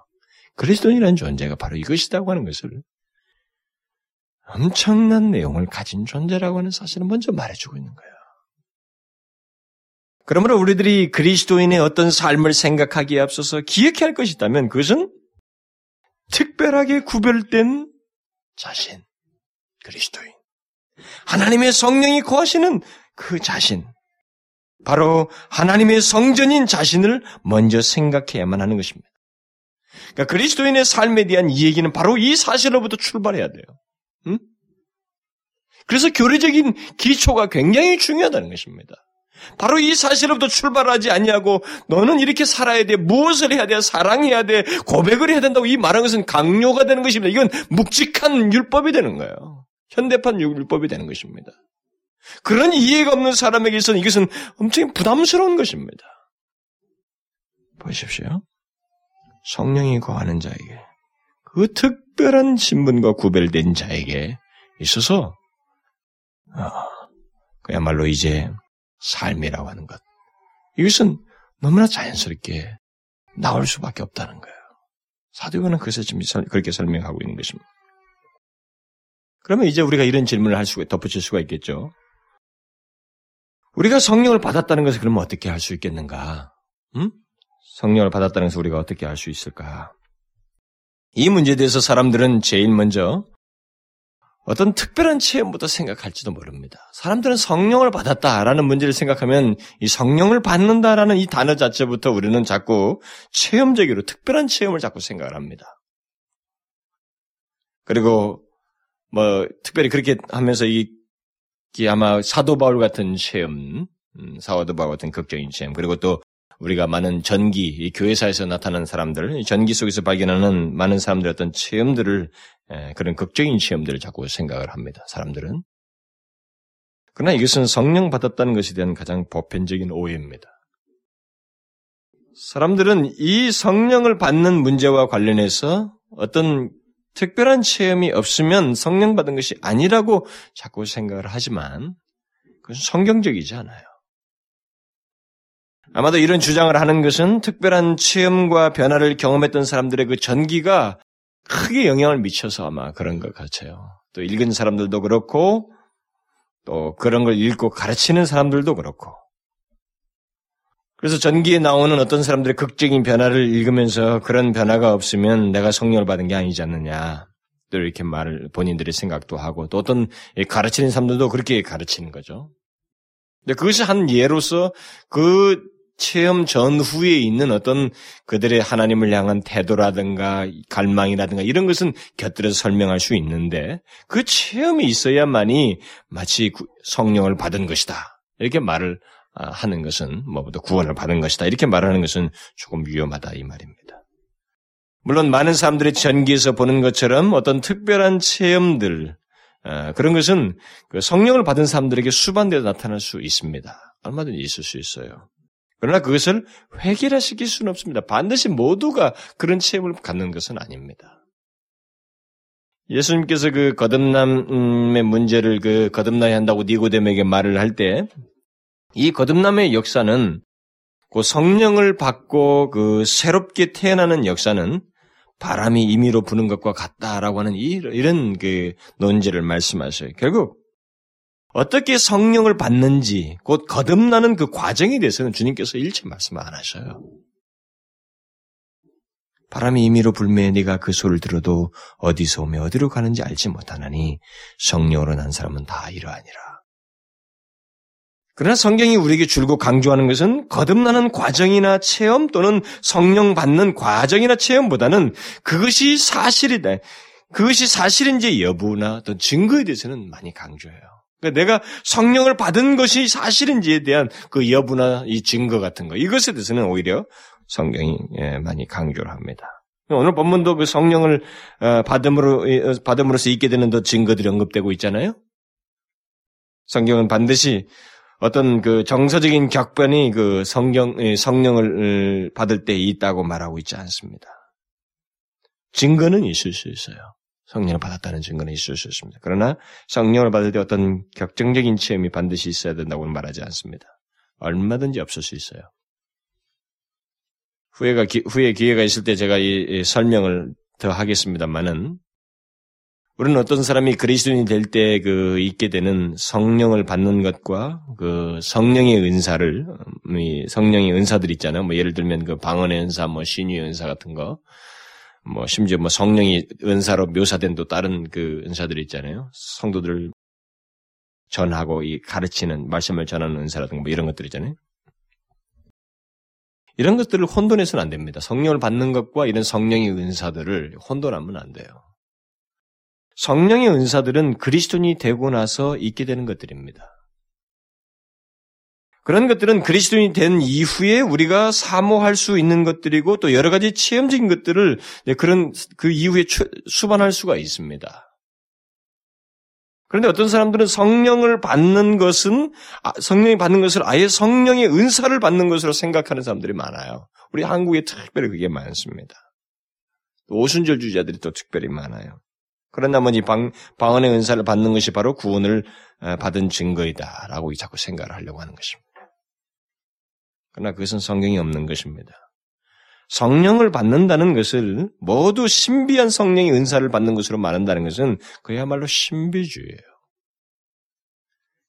그리스도인이라는 존재가 바로 이것이라고 하는 것을 엄청난 내용을 가진 존재라고 하는 사실을 먼저 말해주고 있는 거예요. 그러므로 우리들이 그리스도인의 어떤 삶을 생각하기에 앞서서 기억해야 할 것이 있다면 그것은 특별하게 구별된 자신, 그리스도인. 하나님의 성령이 거하시는 그 자신. 바로 하나님의 성전인 자신을 먼저 생각해야만 하는 것입니다. 그러니까 그리스도인의 삶에 대한 이 얘기는 바로 이 사실로부터 출발해야 돼요. 응? 그래서 교리적인 기초가 굉장히 중요하다는 것입니다. 바로 이 사실로부터 출발하지 않냐고 너는 이렇게 살아야 돼 무엇을 해야 돼 사랑해야 돼 고백을 해야 된다고 이 말한 것은 강요가 되는 것입니다. 이건 묵직한 율법이 되는 거예요. 현대판 율법이 되는 것입니다. 그런 이해가 없는 사람에게서는 이것은 엄청 부담스러운 것입니다. 보십시오. 성령이 거하는 자에게 그 특별한 신분과 구별된 자에게 있어서 어, 그야말로 이제 삶이라고 하는 것 이것은 너무나 자연스럽게 나올 수밖에 없다는 거예요. 사도교는 그래서 지금 그렇게 설명하고 있는 것입니다. 그러면 이제 우리가 이런 질문을 할 수가 덧붙일 수가 있겠죠. 우리가 성령을 받았다는 것을 그러면 어떻게 할 수 있겠는가? 음? 성령을 받았다는 것을 우리가 어떻게 알 수 있을까? 이 문제에 대해서 사람들은 제일 먼저 어떤 특별한 체험부터 생각할지도 모릅니다. 사람들은 성령을 받았다라는 문제를 생각하면 이 성령을 받는다라는 이 단어 자체부터 우리는 자꾸 체험적으로 특별한 체험을 자꾸 생각을 합니다. 그리고 뭐 특별히 그렇게 하면서 이 아마 사도 바울 같은 체험, 음, 사도 바울 같은 극적인 체험, 그리고 또 우리가 많은 전기, 이 교회사에서 나타나는 사람들, 전기 속에서 발견하는 많은 사람들 어떤 체험들을 에, 그런 극적인 체험들을 자꾸 생각을 합니다. 사람들은. 그러나 이것은 성령 받았다는 것에 대한 가장 보편적인 오해입니다. 사람들은 이 성령을 받는 문제와 관련해서 어떤 특별한 체험이 없으면 성령 받은 것이 아니라고 자꾸 생각을 하지만 그것은 성경적이지 않아요. 아마도 이런 주장을 하는 것은 특별한 체험과 변화를 경험했던 사람들의 그 전기가 크게 영향을 미쳐서 아마 그런 것 같아요. 또 읽은 사람들도 그렇고 또 그런 걸 읽고 가르치는 사람들도 그렇고 그래서 전기에 나오는 어떤 사람들의 극적인 변화를 읽으면서 그런 변화가 없으면 내가 성령을 받은 게 아니지 않느냐. 또 이렇게 말을 본인들의 생각도 하고 또 어떤 가르치는 사람들도 그렇게 가르치는 거죠. 근데 그것이 한 예로서 그 체험 전후에 있는 어떤 그들의 하나님을 향한 태도라든가 갈망이라든가 이런 것은 곁들여서 설명할 수 있는데 그 체험이 있어야만이 마치 성령을 받은 것이다. 이렇게 말을 아, 하는 것은 뭐보다 구원을 받은 것이다. 이렇게 말하는 것은 조금 위험하다 이 말입니다. 물론 많은 사람들이 전기에서 보는 것처럼 어떤 특별한 체험들 아, 그런 것은 그 성령을 받은 사람들에게 수반되어 나타날 수 있습니다. 얼마든지 있을 수 있어요. 그러나 그것을 회개라시킬 수는 없습니다. 반드시 모두가 그런 체험을 갖는 것은 아닙니다. 예수님께서 그 거듭남의 문제를 그 거듭나야 한다고 니고데에게 말을 할 때 이 거듭남의 역사는 그 성령을 받고 그 새롭게 태어나는 역사는 바람이 임의로 부는 것과 같다라고 하는 이런 그 논지를 말씀하셔요. 결국 어떻게 성령을 받는지 곧 거듭나는 그 과정에 대해서는 주님께서 일체 말씀 안 하셔요. 바람이 임의로 불매 네가 그 소리를 들어도 어디서 오며 어디로 가는지 알지 못하나니 성령으로 난 사람은 다 이러하니라. 그러나 성경이 우리에게 줄고 강조하는 것은 거듭나는 과정이나 체험 또는 성령 받는 과정이나 체험보다는 그것이 사실이다. 그것이 사실인지 여부나 어떤 증거에 대해서는 많이 강조해요. 그러니까 내가 성령을 받은 것이 사실인지에 대한 그 여부나 이 증거 같은 거 이것에 대해서는 오히려 성경이 예, 많이 강조를 합니다. 오늘 본문도 그 성령을 어, 받음으로 어, 받음으로써 있게 되는 더 증거들이 언급되고 있잖아요. 성경은 반드시 어떤 그 정서적인 격변이 그 성경, 성령을 받을 때 있다고 말하고 있지 않습니다. 증거는 있을 수 있어요. 성령을 받았다는 증거는 있을 수 있습니다. 그러나 성령을 받을 때 어떤 격정적인 체험이 반드시 있어야 된다고는 말하지 않습니다. 얼마든지 없을 수 있어요. 후회가, 후에 기회가 있을 때 제가 이 설명을 더 하겠습니다만은 우리는 어떤 사람이 그리스도인이 될 때 그 있게 되는 성령을 받는 것과 그 성령의 은사를 음, 성령의 은사들 있잖아요. 뭐 예를 들면 그 방언의 은사, 뭐 신유의 은사 같은 거, 뭐 심지어 뭐 성령이 은사로 묘사된 또 다른 그 은사들이 있잖아요. 성도들을 전하고 이 가르치는 말씀을 전하는 은사라든가 뭐 이런 것들 있잖아요. 이런 것들을 혼돈해서는 안 됩니다. 성령을 받는 것과 이런 성령의 은사들을 혼돈하면 안 돼요. 성령의 은사들은 그리스도인이 되고 나서 있게 되는 것들입니다. 그런 것들은 그리스도인이 된 이후에 우리가 사모할 수 있는 것들이고 또 여러 가지 체험적인 것들을 그런 그 이후에 수반할 수가 있습니다. 그런데 어떤 사람들은 성령을 받는 것은 아, 성령이 받는 것을 아예 성령의 은사를 받는 것으로 생각하는 사람들이 많아요. 우리 한국에 특별히 그게 많습니다. 오순절 주자들이 또 특별히 많아요. 그런 나머지 방, 방언의 은사를 받는 것이 바로 구원을 어, 받은 증거이다 라고 자꾸 생각을 하려고 하는 것입니다. 그러나 그것은 성경이 없는 것입니다. 성령을 받는다는 것을 모두 신비한 성령의 은사를 받는 것으로 말한다는 것은 그야말로 신비주의예요.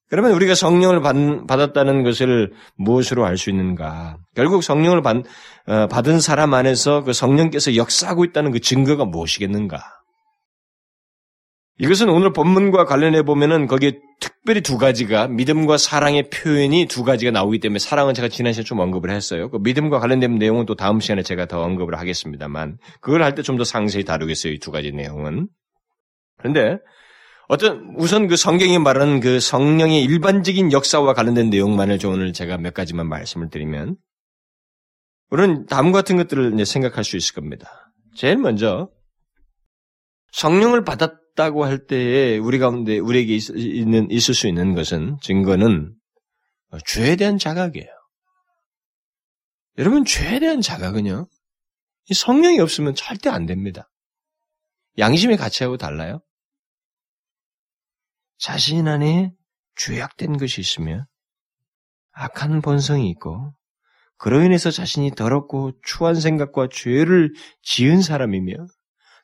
그러면 우리가 성령을 받, 았다는 것을 무엇으로 알 수 있는가? 결국 성령을 받, 어, 받은 사람 안에서 그 성령께서 역사하고 있다는 그 증거가 무엇이겠는가? 이것은 오늘 본문과 관련해 보면은 거기에 특별히 두 가지가 믿음과 사랑의 표현이 두 가지가 나오기 때문에 사랑은 제가 지난 시간에 좀 언급을 했어요. 그 믿음과 관련된 내용은 또 다음 시간에 제가 더 언급을 하겠습니다만 그걸 할 때 좀 더 상세히 다루겠어요. 이 두 가지 내용은. 그런데 어떤 우선 그 성경이 말하는 그 성령의 일반적인 역사와 관련된 내용만을 좀 오늘 제가 몇 가지만 말씀을 드리면 우리는 다음 같은 것들을 이제 생각할 수 있을 겁니다. 제일 먼저 성령을 받았 다고 할 때에 우리 가운데 우리에게 있, 있는 있을 수 있는 것은 증거는 죄에 대한 자각이에요. 여러분 죄에 대한 자각은요. 이 성령이 없으면 절대 안 됩니다. 양심의 가치하고 달라요. 자신 안에 죄악된 것이 있으며 악한 본성이 있고 그로 인해서 자신이 더럽고 추한 생각과 죄를 지은 사람이며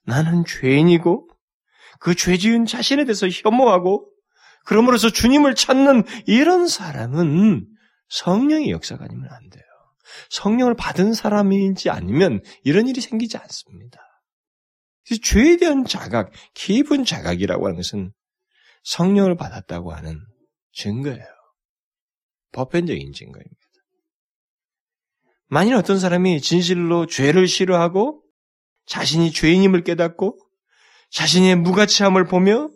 나는 죄인이고 그 죄 지은 자신에 대해서 혐오하고 그러므로서 주님을 찾는 이런 사람은 성령의 역사가 아니면 안 돼요. 성령을 받은 사람인지 아니면 이런 일이 생기지 않습니다. 죄에 대한 자각, 기분 자각이라고 하는 것은 성령을 받았다고 하는 증거예요. 보편적인 증거입니다. 만일 어떤 사람이 진실로 죄를 싫어하고 자신이 죄인임을 깨닫고 자신의 무가치함을 보며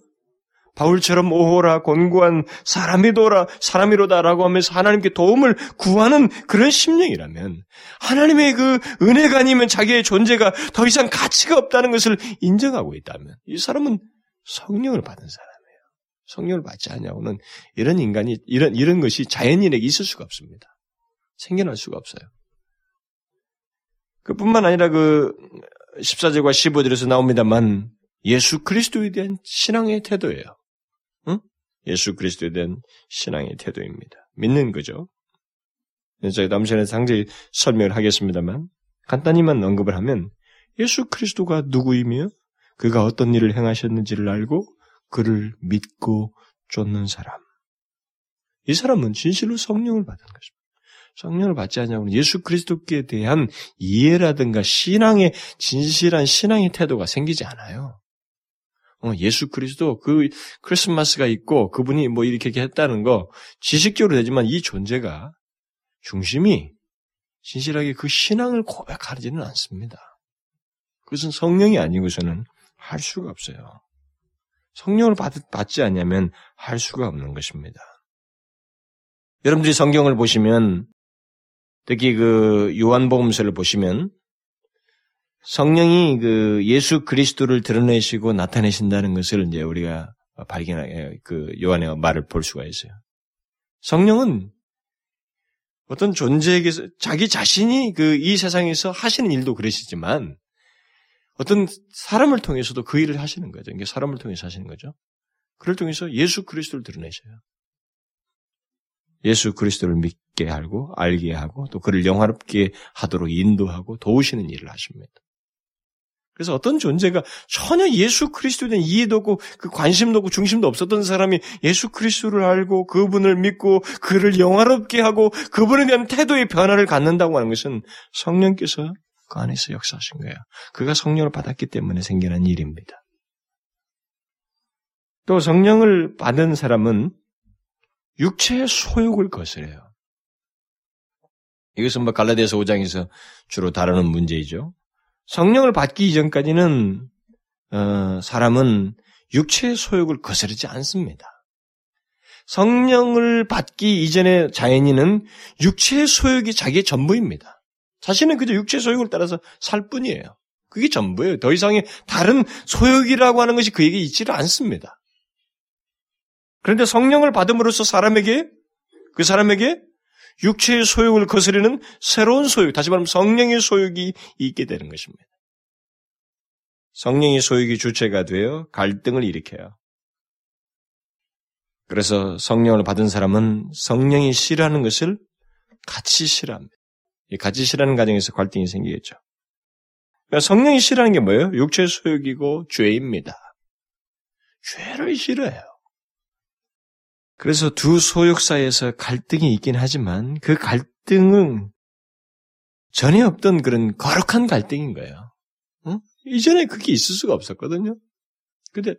바울처럼 오호라 권고한 사람이도라 사람이로다라고 하면서 하나님께 도움을 구하는 그런 심령이라면 하나님의 그 은혜가 아니면 자기의 존재가 더 이상 가치가 없다는 것을 인정하고 있다면 이 사람은 성령을 받은 사람이에요. 성령을 받지 않냐고는 이런 인간이 이런 이런 것이 자연인에게 있을 수가 없습니다. 생겨날 수가 없어요. 그뿐만 아니라 그 14절과 15절에서 나옵니다만 예수 그리스도에 대한 신앙의 태도예요. 응? 예수 그리스도에 대한 신앙의 태도입니다. 믿는 거죠. 저희 다음 시간에 상세히 설명을 하겠습니다만 간단히만 언급을 하면 예수 그리스도가 누구이며 그가 어떤 일을 행하셨는지를 알고 그를 믿고 쫓는 사람. 이 사람은 진실로 성령을 받은 것입니다. 성령을 받지 않냐고는 예수 그리스도께 대한 이해라든가 신앙의 진실한 신앙의 태도가 생기지 않아요. 어, 예수 그리스도 그 크리스마스가 있고 그분이 뭐 이렇게 했다는 거 지식적으로 되지만 이 존재가 중심이 진실하게 그 신앙을 고백하지는 않습니다. 그것은 성령이 아니고서는 할 수가 없어요. 성령을 받, 받지 않냐면 할 수가 없는 것입니다. 여러분들이 성경을 보시면 특히 그 요한복음서를 보시면 성령이 그 예수 그리스도를 드러내시고 나타내신다는 것을 이제 우리가 발견하게 그 요한의 말을 볼 수가 있어요. 성령은 어떤 존재에게서 자기 자신이 그 이 세상에서 하시는 일도 그러시지만 어떤 사람을 통해서도 그 일을 하시는 거죠. 이게 사람을 통해서 하시는 거죠. 그를 통해서 예수 그리스도를 드러내셔요. 예수 그리스도를 믿게 하고 알게 하고 또 그를 영화롭게 하도록 인도하고 도우시는 일을 하십니다. 그래서 어떤 존재가 전혀 예수 그리스도에 대한 이해도 없고 그 관심도 없고 중심도 없었던 사람이 예수 그리스도를 알고 그분을 믿고 그를 영화롭게 하고 그분에 대한 태도의 변화를 갖는다고 하는 것은 성령께서 그 안에서 역사하신 거예요. 그가 성령을 받았기 때문에 생겨난 일입니다. 또 성령을 받은 사람은 육체의 소욕을 거스려요. 이것은 뭐 갈라디아서 5장에서 주로 다루는 문제이죠. 성령을 받기 이전까지는 어, 사람은 육체의 소욕을 거스르지 않습니다. 성령을 받기 이전에 자연인은 육체의 소욕이 자기의 전부입니다. 자신은 그저 육체의 소욕을 따라서 살 뿐이에요. 그게 전부예요. 더 이상의 다른 소욕이라고 하는 것이 그에게 있지를 않습니다. 그런데 성령을 받음으로써 사람에게 그 사람에게 육체의 소욕을 거스르는 새로운 소욕, 다시 말하면 성령의 소욕이 있게 되는 것입니다. 성령의 소욕이 주체가 되어 갈등을 일으켜요. 그래서 성령을 받은 사람은 성령이 싫어하는 것을 같이 싫어합니다. 이 같이 싫어하는 과정에서 갈등이 생기겠죠. 그러니까 성령이 싫어하는 게 뭐예요? 육체의 소욕이고 죄입니다. 죄를 싫어해요. 그래서 두 소욕 사이에서 갈등이 있긴 하지만 그 갈등은 전에 없던 그런 거룩한 갈등인 거예요. 응? 이전에 그게 있을 수가 없었거든요. 근데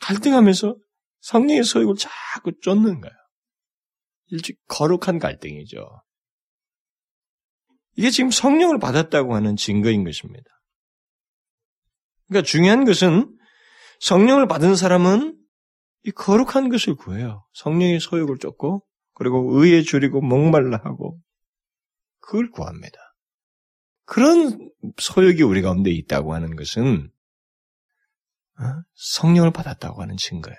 갈등하면서 성령의 소욕을 자꾸 쫓는 거예요. 일찍 거룩한 갈등이죠. 이게 지금 성령을 받았다고 하는 증거인 것입니다. 그러니까 중요한 것은 성령을 받은 사람은 이 거룩한 것을 구해요. 성령의 소욕을 쫓고 그리고 의에 줄이고 목말라 하고 그걸 구합니다. 그런 소욕이 우리 가운데 있다고 하는 것은 어? 성령을 받았다고 하는 증거예요.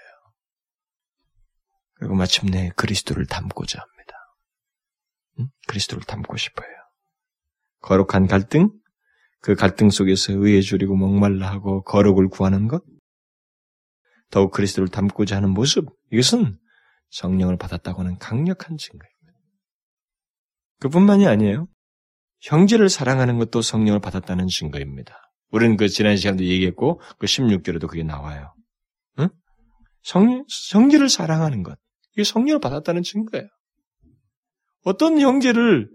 그리고 마침내 그리스도를 닮고자 합니다. 응? 그리스도를 닮고 싶어요. 거룩한 갈등, 그 갈등 속에서 의에 줄이고 목말라 하고 거룩을 구하는 것, 더욱 그리스도를 닮고자 하는 모습, 이것은 성령을 받았다고 하는 강력한 증거입니다. 그뿐만이 아니에요. 형제를 사랑하는 것도 성령을 받았다는 증거입니다. 우리는 그 지난 시간도 얘기했고 그 16절에도 그게 나와요. 응? 성, 형제를 사랑하는 것. 이게 성령을 받았다는 증거예요. 어떤 형제를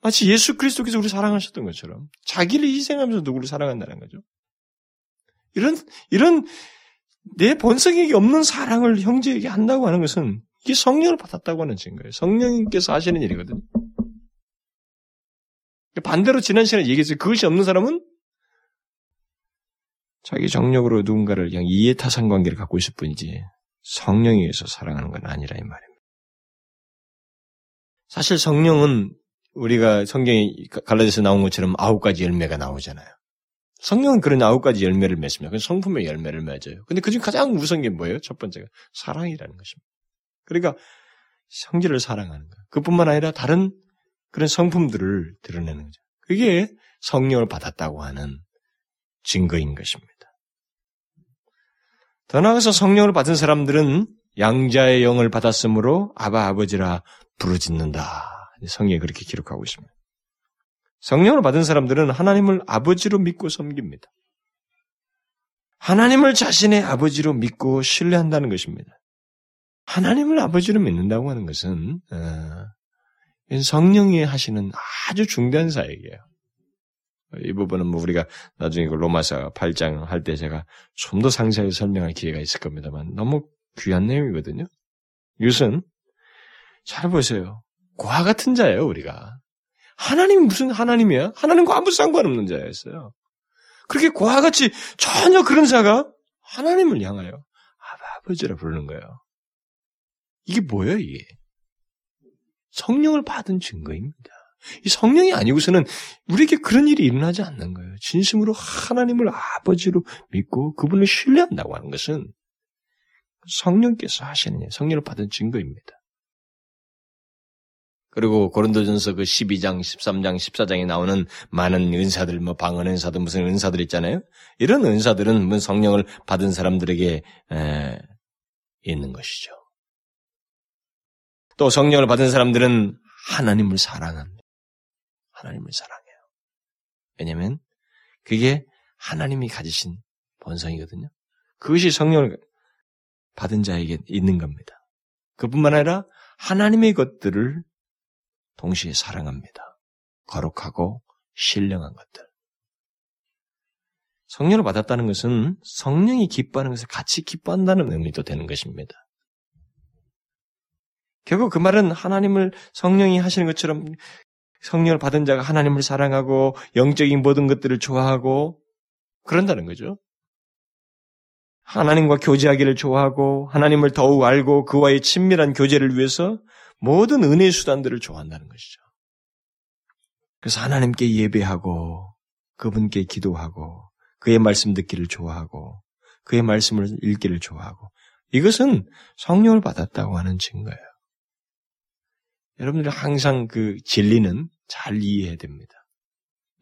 마치 예수 그리스도께서 우리 사랑하셨던 것처럼 자기를 희생하면서 누구를 사랑한다는 거죠. 이런 이런 내 본성에게 없는 사랑을 형제에게 한다고 하는 것은 이게 성령을 받았다고 하는 증거예요. 성령님께서 하시는 일이거든요. 반대로 지난 시간에 얘기했어요. 그것이 없는 사람은 자기 정력으로 누군가를 그냥 이해타산 관계를 갖고 있을 뿐이지 성령에 의해서 사랑하는 건 아니라 이 말입니다. 사실 성령은 우리가 성경에 갈라디아서 나온 것처럼 아홉 가지 열매가 나오잖아요. 성령은 그런 아홉 가지 열매를 맺습니다. 그 성품의 열매를 맺어요. 근데 그중 가장 우선 게 뭐예요? 첫 번째가 사랑이라는 것입니다. 그러니까 성질을 사랑하는 거예요. 그뿐만 아니라 다른 그런 성품들을 드러내는 거죠. 그게 성령을 받았다고 하는 증거인 것입니다. 더 나아가서 성령을 받은 사람들은 양자의 영을 받았으므로 아바 아버지라 부르짖는다. 성경에 그렇게 기록하고 있습니다. 성령을 받은 사람들은 하나님을 아버지로 믿고 섬깁니다. 하나님을 자신의 아버지로 믿고 신뢰한다는 것입니다. 하나님을 아버지로 믿는다고 하는 것은 어, 성령이 하시는 아주 중대한 사역이에요. 이 부분은 뭐 우리가 나중에 그 로마서 8장 할 때 제가 좀 더 상세하게 설명할 기회가 있을 겁니다만 너무 귀한 내용이거든요. 이것은 잘 보세요. 고아 같은 자예요, 우리가. 하나님이 무슨 하나님이야? 하나님과 아무 상관없는 자였어요. 그렇게 고아같이 전혀 그런 자가 하나님을 향하여 아버지라 부르는 거예요. 이게 뭐예요, 이게? 성령을 받은 증거입니다. 이 성령이 아니고서는 우리에게 그런 일이 일어나지 않는 거예요. 진심으로 하나님을 아버지로 믿고 그분을 신뢰한다고 하는 것은 성령께서 하시는 일, 성령을 받은 증거입니다. 그리고 고린도전서 그 12장, 13장, 14장에 나오는 많은 은사들, 뭐 방언 은사들, 무슨 은사들 있잖아요. 이런 은사들은 뭐 성령을 받은 사람들에게 에, 있는 것이죠. 또 성령을 받은 사람들은 하나님을 사랑합니다. 하나님을 사랑해요. 왜냐하면 그게 하나님이 가지신 본성이거든요. 그것이 성령을 받은 자에게 있는 겁니다. 그뿐만 아니라 하나님의 것들을 동시에 사랑합니다. 거룩하고 신령한 것들. 성령을 받았다는 것은 성령이 기뻐하는 것을 같이 기뻐한다는 의미도 되는 것입니다. 결국 그 말은 하나님을 성령이 하시는 것처럼 성령을 받은 자가 하나님을 사랑하고 영적인 모든 것들을 좋아하고 그런다는 거죠. 하나님과 교제하기를 좋아하고 하나님을 더욱 알고 그와의 친밀한 교제를 위해서 모든 은혜 수단들을 좋아한다는 것이죠. 그래서 하나님께 예배하고 그분께 기도하고 그의 말씀 듣기를 좋아하고 그의 말씀을 읽기를 좋아하고 이것은 성령을 받았다고 하는 증거예요. 여러분들이 항상 그 진리는 잘 이해해야 됩니다.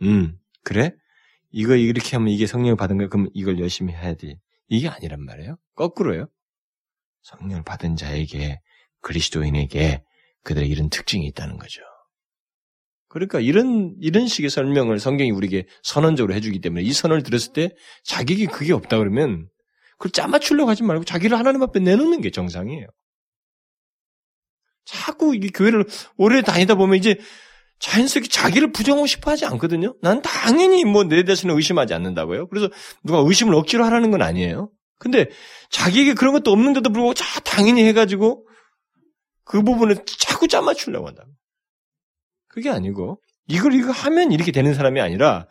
음, 그래? 이거 이렇게 하면 이게 성령을 받은 거야? 그럼 이걸 열심히 해야 돼. 이게 아니란 말이에요. 거꾸로요. 성령을 받은 자에게 그리스도인에게 그들의 이런 특징이 있다는 거죠. 그러니까 이런 이런 식의 설명을 성경이 우리에게 선언적으로 해주기 때문에 이 선언을 들었을 때 자기에게 그게 없다 그러면 그걸 짜맞추려고 하지 말고 자기를 하나님 앞에 내놓는 게 정상이에요. 자꾸 이게 교회를 오래 다니다 보면 이제 자연스럽게 자기를 부정하고 싶어 하지 않거든요. 난 당연히 뭐내 자신을 의심하지 않는다고요. 그래서 누가 의심을 억지로 하라는 건 아니에요. 근데 자기에게 그런 것도 없는데도 불구하고 자 당연히 해가지고 그 부분을 자꾸 짜맞추려고 한다. 그게 아니고 이걸 이거 하면 이렇게 되는 사람이 아니라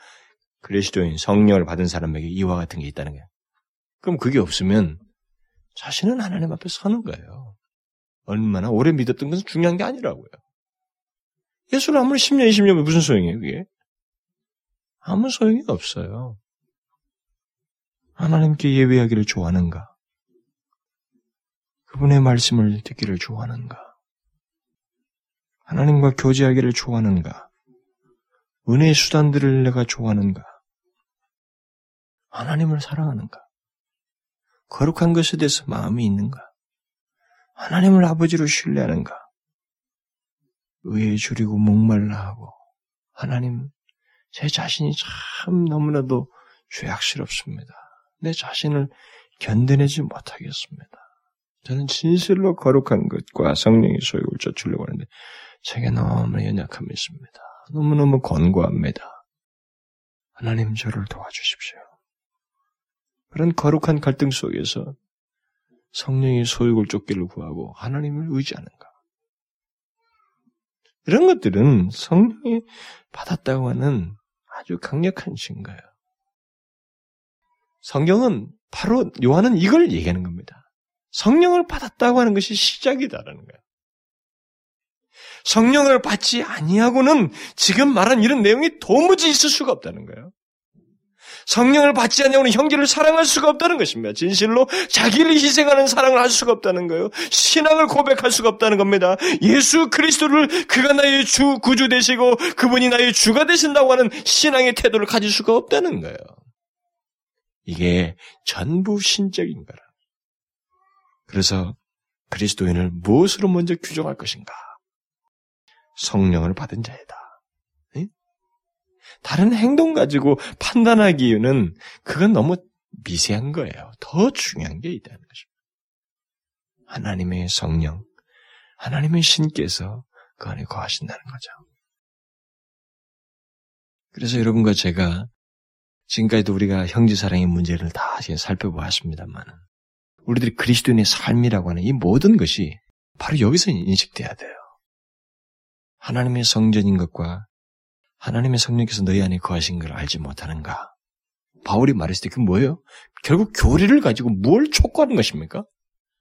그리스도인 성령을 받은 사람에게 이와 같은 게 있다는 거예요. 그럼 그게 없으면 자신은 하나님 앞에 서는 거예요. 얼마나 오래 믿었던 것은 중요한 게 아니라고요. 예수를 아무리 10년, 20년면 무슨 소용이에요, 그게? 아무 소용이 없어요. 하나님께 예배하기를 좋아하는가? 그분의 말씀을 듣기를 좋아하는가? 하나님과 교제하기를 좋아하는가? 은혜의 수단들을 내가 좋아하는가? 하나님을 사랑하는가? 거룩한 것에 대해서 마음이 있는가? 하나님을 아버지로 신뢰하는가? 의에 줄이고 목말라 하고 하나님 제 자신이 참 너무나도 죄악스럽습니다. 내 자신을 견뎌내지 못하겠습니다. 저는 진실로 거룩한 것과 성령의 소욕을 쫓으려고 하는데 제게 너무 연약함이 있습니다. 너무너무 권고합니다. 하나님 저를 도와주십시오. 그런 거룩한 갈등 속에서 성령의 소욕을 쫓기를 구하고 하나님을 의지하는가? 이런 것들은 성령이 받았다고 하는 아주 강력한 증거예요. 성경은 바로 요한은 이걸 얘기하는 겁니다. 성령을 받았다고 하는 것이 시작이다라는 거예요. 성령을 받지 아니하고는 지금 말한 이런 내용이 도무지 있을 수가 없다는 거예요. 성령을 받지 않냐고는 형제를 사랑할 수가 없다는 것입니다. 진실로 자기를 희생하는 사랑을 할 수가 없다는 거예요. 신앙을 고백할 수가 없다는 겁니다. 예수 그리스도를 그가 나의 주 구주 되시고 그분이 나의 주가 되신다고 하는 신앙의 태도를 가질 수가 없다는 거예요. 이게 전부 신적인 거라. 그래서 그리스도인을 무엇으로 먼저 규정할 것인가? 성령을 받은 자이다. 다른 행동 가지고 판단하기에는 그건 너무 미세한 거예요. 더 중요한 게 있다는 것입니다. 하나님의 성령, 하나님의 신께서 그 안에 거하신다는 거죠. 그래서 여러분과 제가 지금까지도 우리가 형제 사랑의 문제를 다 살펴보았습니다만 우리들이 그리스도인의 삶이라고 하는 이 모든 것이 바로 여기서 인식돼야 돼요. 하나님의 성전인 것과 하나님의 성령께서 너희 안에 거하신 걸 알지 못하는가? 바울이 말했을 때그 뭐예요? 결국 교리를 가지고 뭘 촉구하는 것입니까?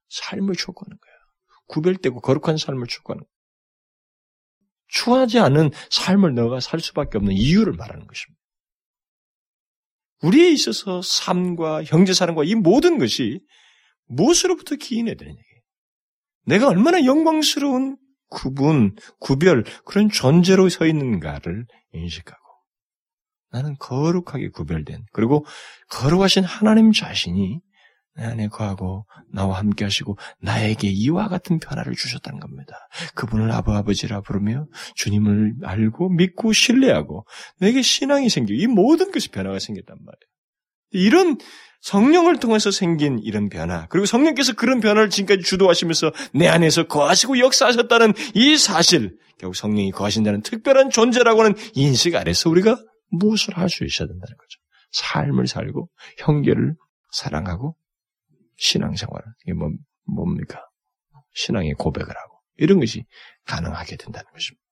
삶을 촉구하는 거예요. 구별되고 거룩한 삶을 촉구하는 거예요. 추하지 않은 삶을 너가 살 수밖에 없는 이유를 말하는 것입니다. 우리에 있어서 삶과 형제사랑과 이 모든 것이 무엇으로부터 기인해야 되느냐. 내가 얼마나 영광스러운 구분, 구별, 그런 존재로 서 있는가를 인식하고 나는 거룩하게 구별된 그리고 거룩하신 하나님 자신이 내 안에 거하고 나와 함께 하시고 나에게 이와 같은 변화를 주셨다는 겁니다. 그분을 아버 아버지라 부르며 주님을 알고 믿고 신뢰하고 내게 신앙이 생기고 이 모든 것이 변화가 생겼단 말이에요. 이런 성령을 통해서 생긴 이런 변화, 그리고 성령께서 그런 변화를 지금까지 주도하시면서 내 안에서 거하시고 역사하셨다는 이 사실, 결국 성령이 거하신다는 특별한 존재라고 하는 인식 아래서 우리가 무엇을 할 수 있어야 된다는 거죠. 삶을 살고 형제를 사랑하고 신앙생활을 이게 뭐, 뭡니까? 신앙의 고백을 하고 이런 것이 가능하게 된다는 것입니다.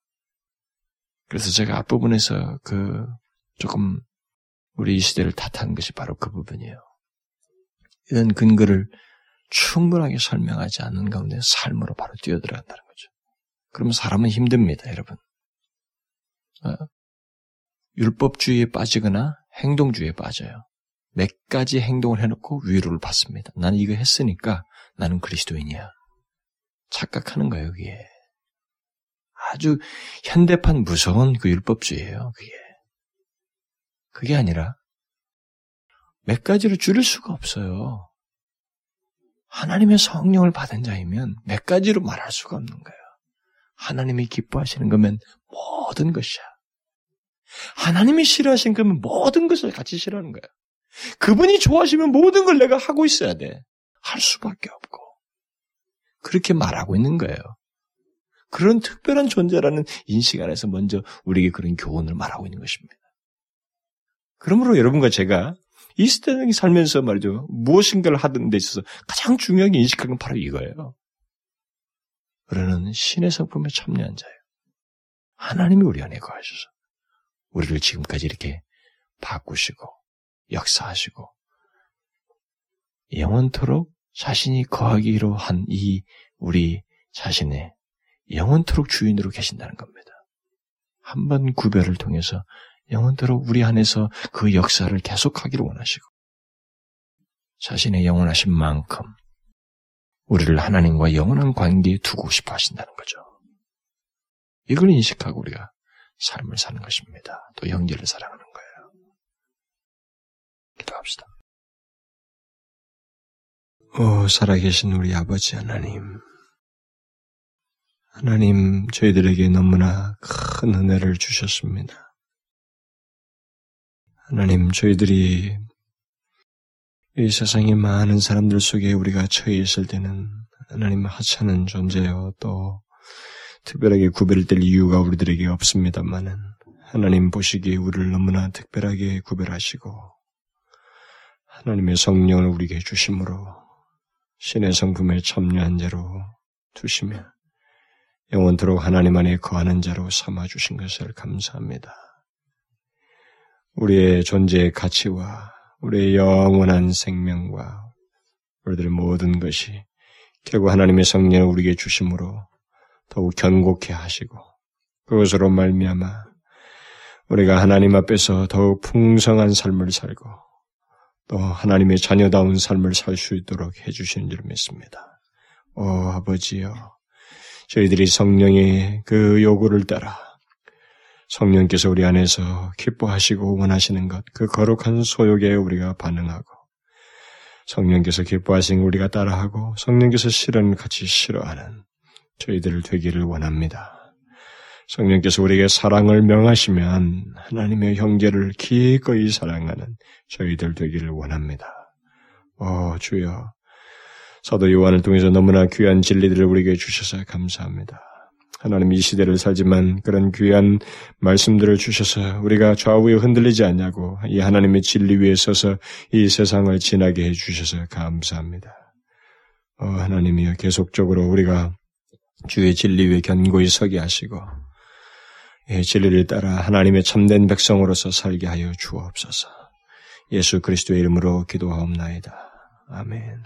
그래서 제가 앞부분에서 그 조금 우리 이 시대를 탓한 것이 바로 그 부분이에요. 이런 근거를 충분하게 설명하지 않는 가운데 삶으로 바로 뛰어들어간다는 거죠. 그러면 사람은 힘듭니다, 여러분. 어? 율법주의에 빠지거나 행동주의에 빠져요. 몇 가지 행동을 해놓고 위로를 받습니다. 나는 이거 했으니까 나는 그리스도인이야. 착각하는 거예요, 그게. 아주 현대판 무서운 그 율법주의예요, 그게. 그게 아니라 몇 가지로 줄일 수가 없어요. 하나님의 성령을 받은 자이면 몇 가지로 말할 수가 없는 거예요. 하나님이 기뻐하시는 거면 모든 것이야. 하나님이 싫어하시는 거면 모든 것을 같이 싫어하는 거야. 그분이 좋아하시면 모든 걸 내가 하고 있어야 돼. 할 수밖에 없고. 그렇게 말하고 있는 거예요. 그런 특별한 존재라는 인식 안에서 먼저 우리에게 그런 교훈을 말하고 있는 것입니다. 그러므로 여러분과 제가 이 시대에 살면서 말이죠. 무엇인가를 하던 데 있어서 가장 중요하게 인식하는 건 바로 이거예요. 우리는 신의 성품에 참여한 자예요. 하나님이 우리 안에 거하셔서 우리를 지금까지 이렇게 바꾸시고 역사하시고 영원토록 자신이 거하기로 한 이 우리 자신의 영원토록 주인으로 계신다는 겁니다. 한 번 구별을 통해서 영원토록 우리 안에서 그 역사를 계속하기를 원하시고 자신의 영원하신 만큼 우리를 하나님과 영원한 관계에 두고 싶어 하신다는 거죠. 이걸 인식하고 우리가 삶을 사는 것입니다. 또 형제를 사랑하는 거예요. 기도합시다. 오, 살아계신 우리 아버지 하나님. 하나님, 저희들에게 너무나 큰 은혜를 주셨습니다. 하나님, 저희들이 이 세상의 많은 사람들 속에 우리가 처해 있을 때는 하나님 하찮은 존재요, 또 특별하게 구별될 이유가 우리들에게 없습니다만은 하나님 보시기에 우리를 너무나 특별하게 구별하시고 하나님의 성령을 우리에게 주심으로 신의 성품에 참여한 자로 두시며 영원토록 하나님 안에 거하는 자로 삼아 주신 것을 감사합니다. 우리의 존재의 가치와 우리의 영원한 생명과 우리들의 모든 것이 결국 하나님의 성령을 우리에게 주심으로 더욱 견고케 하시고 그것으로 말미암아 우리가 하나님 앞에서 더욱 풍성한 삶을 살고 또 하나님의 자녀다운 삶을 살 수 있도록 해주시는 줄 믿습니다. 오 아버지여 저희들이 성령의 그 요구를 따라 성령께서 우리 안에서 기뻐하시고 원하시는 것, 그 거룩한 소욕에 우리가 반응하고, 성령께서 기뻐하신 우리가 따라하고, 성령께서 실은 같이 싫어하는 저희들을 되기를 원합니다. 성령께서 우리에게 사랑을 명하시면 하나님의 형제를 기꺼이 사랑하는 저희들 되기를 원합니다. 오, 주여. 사도 요한을 통해서 너무나 귀한 진리들을 우리에게 주셔서 감사합니다. 하나님 이 시대를 살지만 그런 귀한 말씀들을 주셔서 우리가 좌우에 흔들리지 않냐고 이 하나님의 진리 위에 서서 이 세상을 지나게 해 주셔서 감사합니다. 어, 하나님이여 계속적으로 우리가 주의 진리 위에 견고히 서게 하시고 이 진리를 따라 하나님의 참된 백성으로서 살게 하여 주옵소서. 예수 그리스도의 이름으로 기도하옵나이다. 아멘.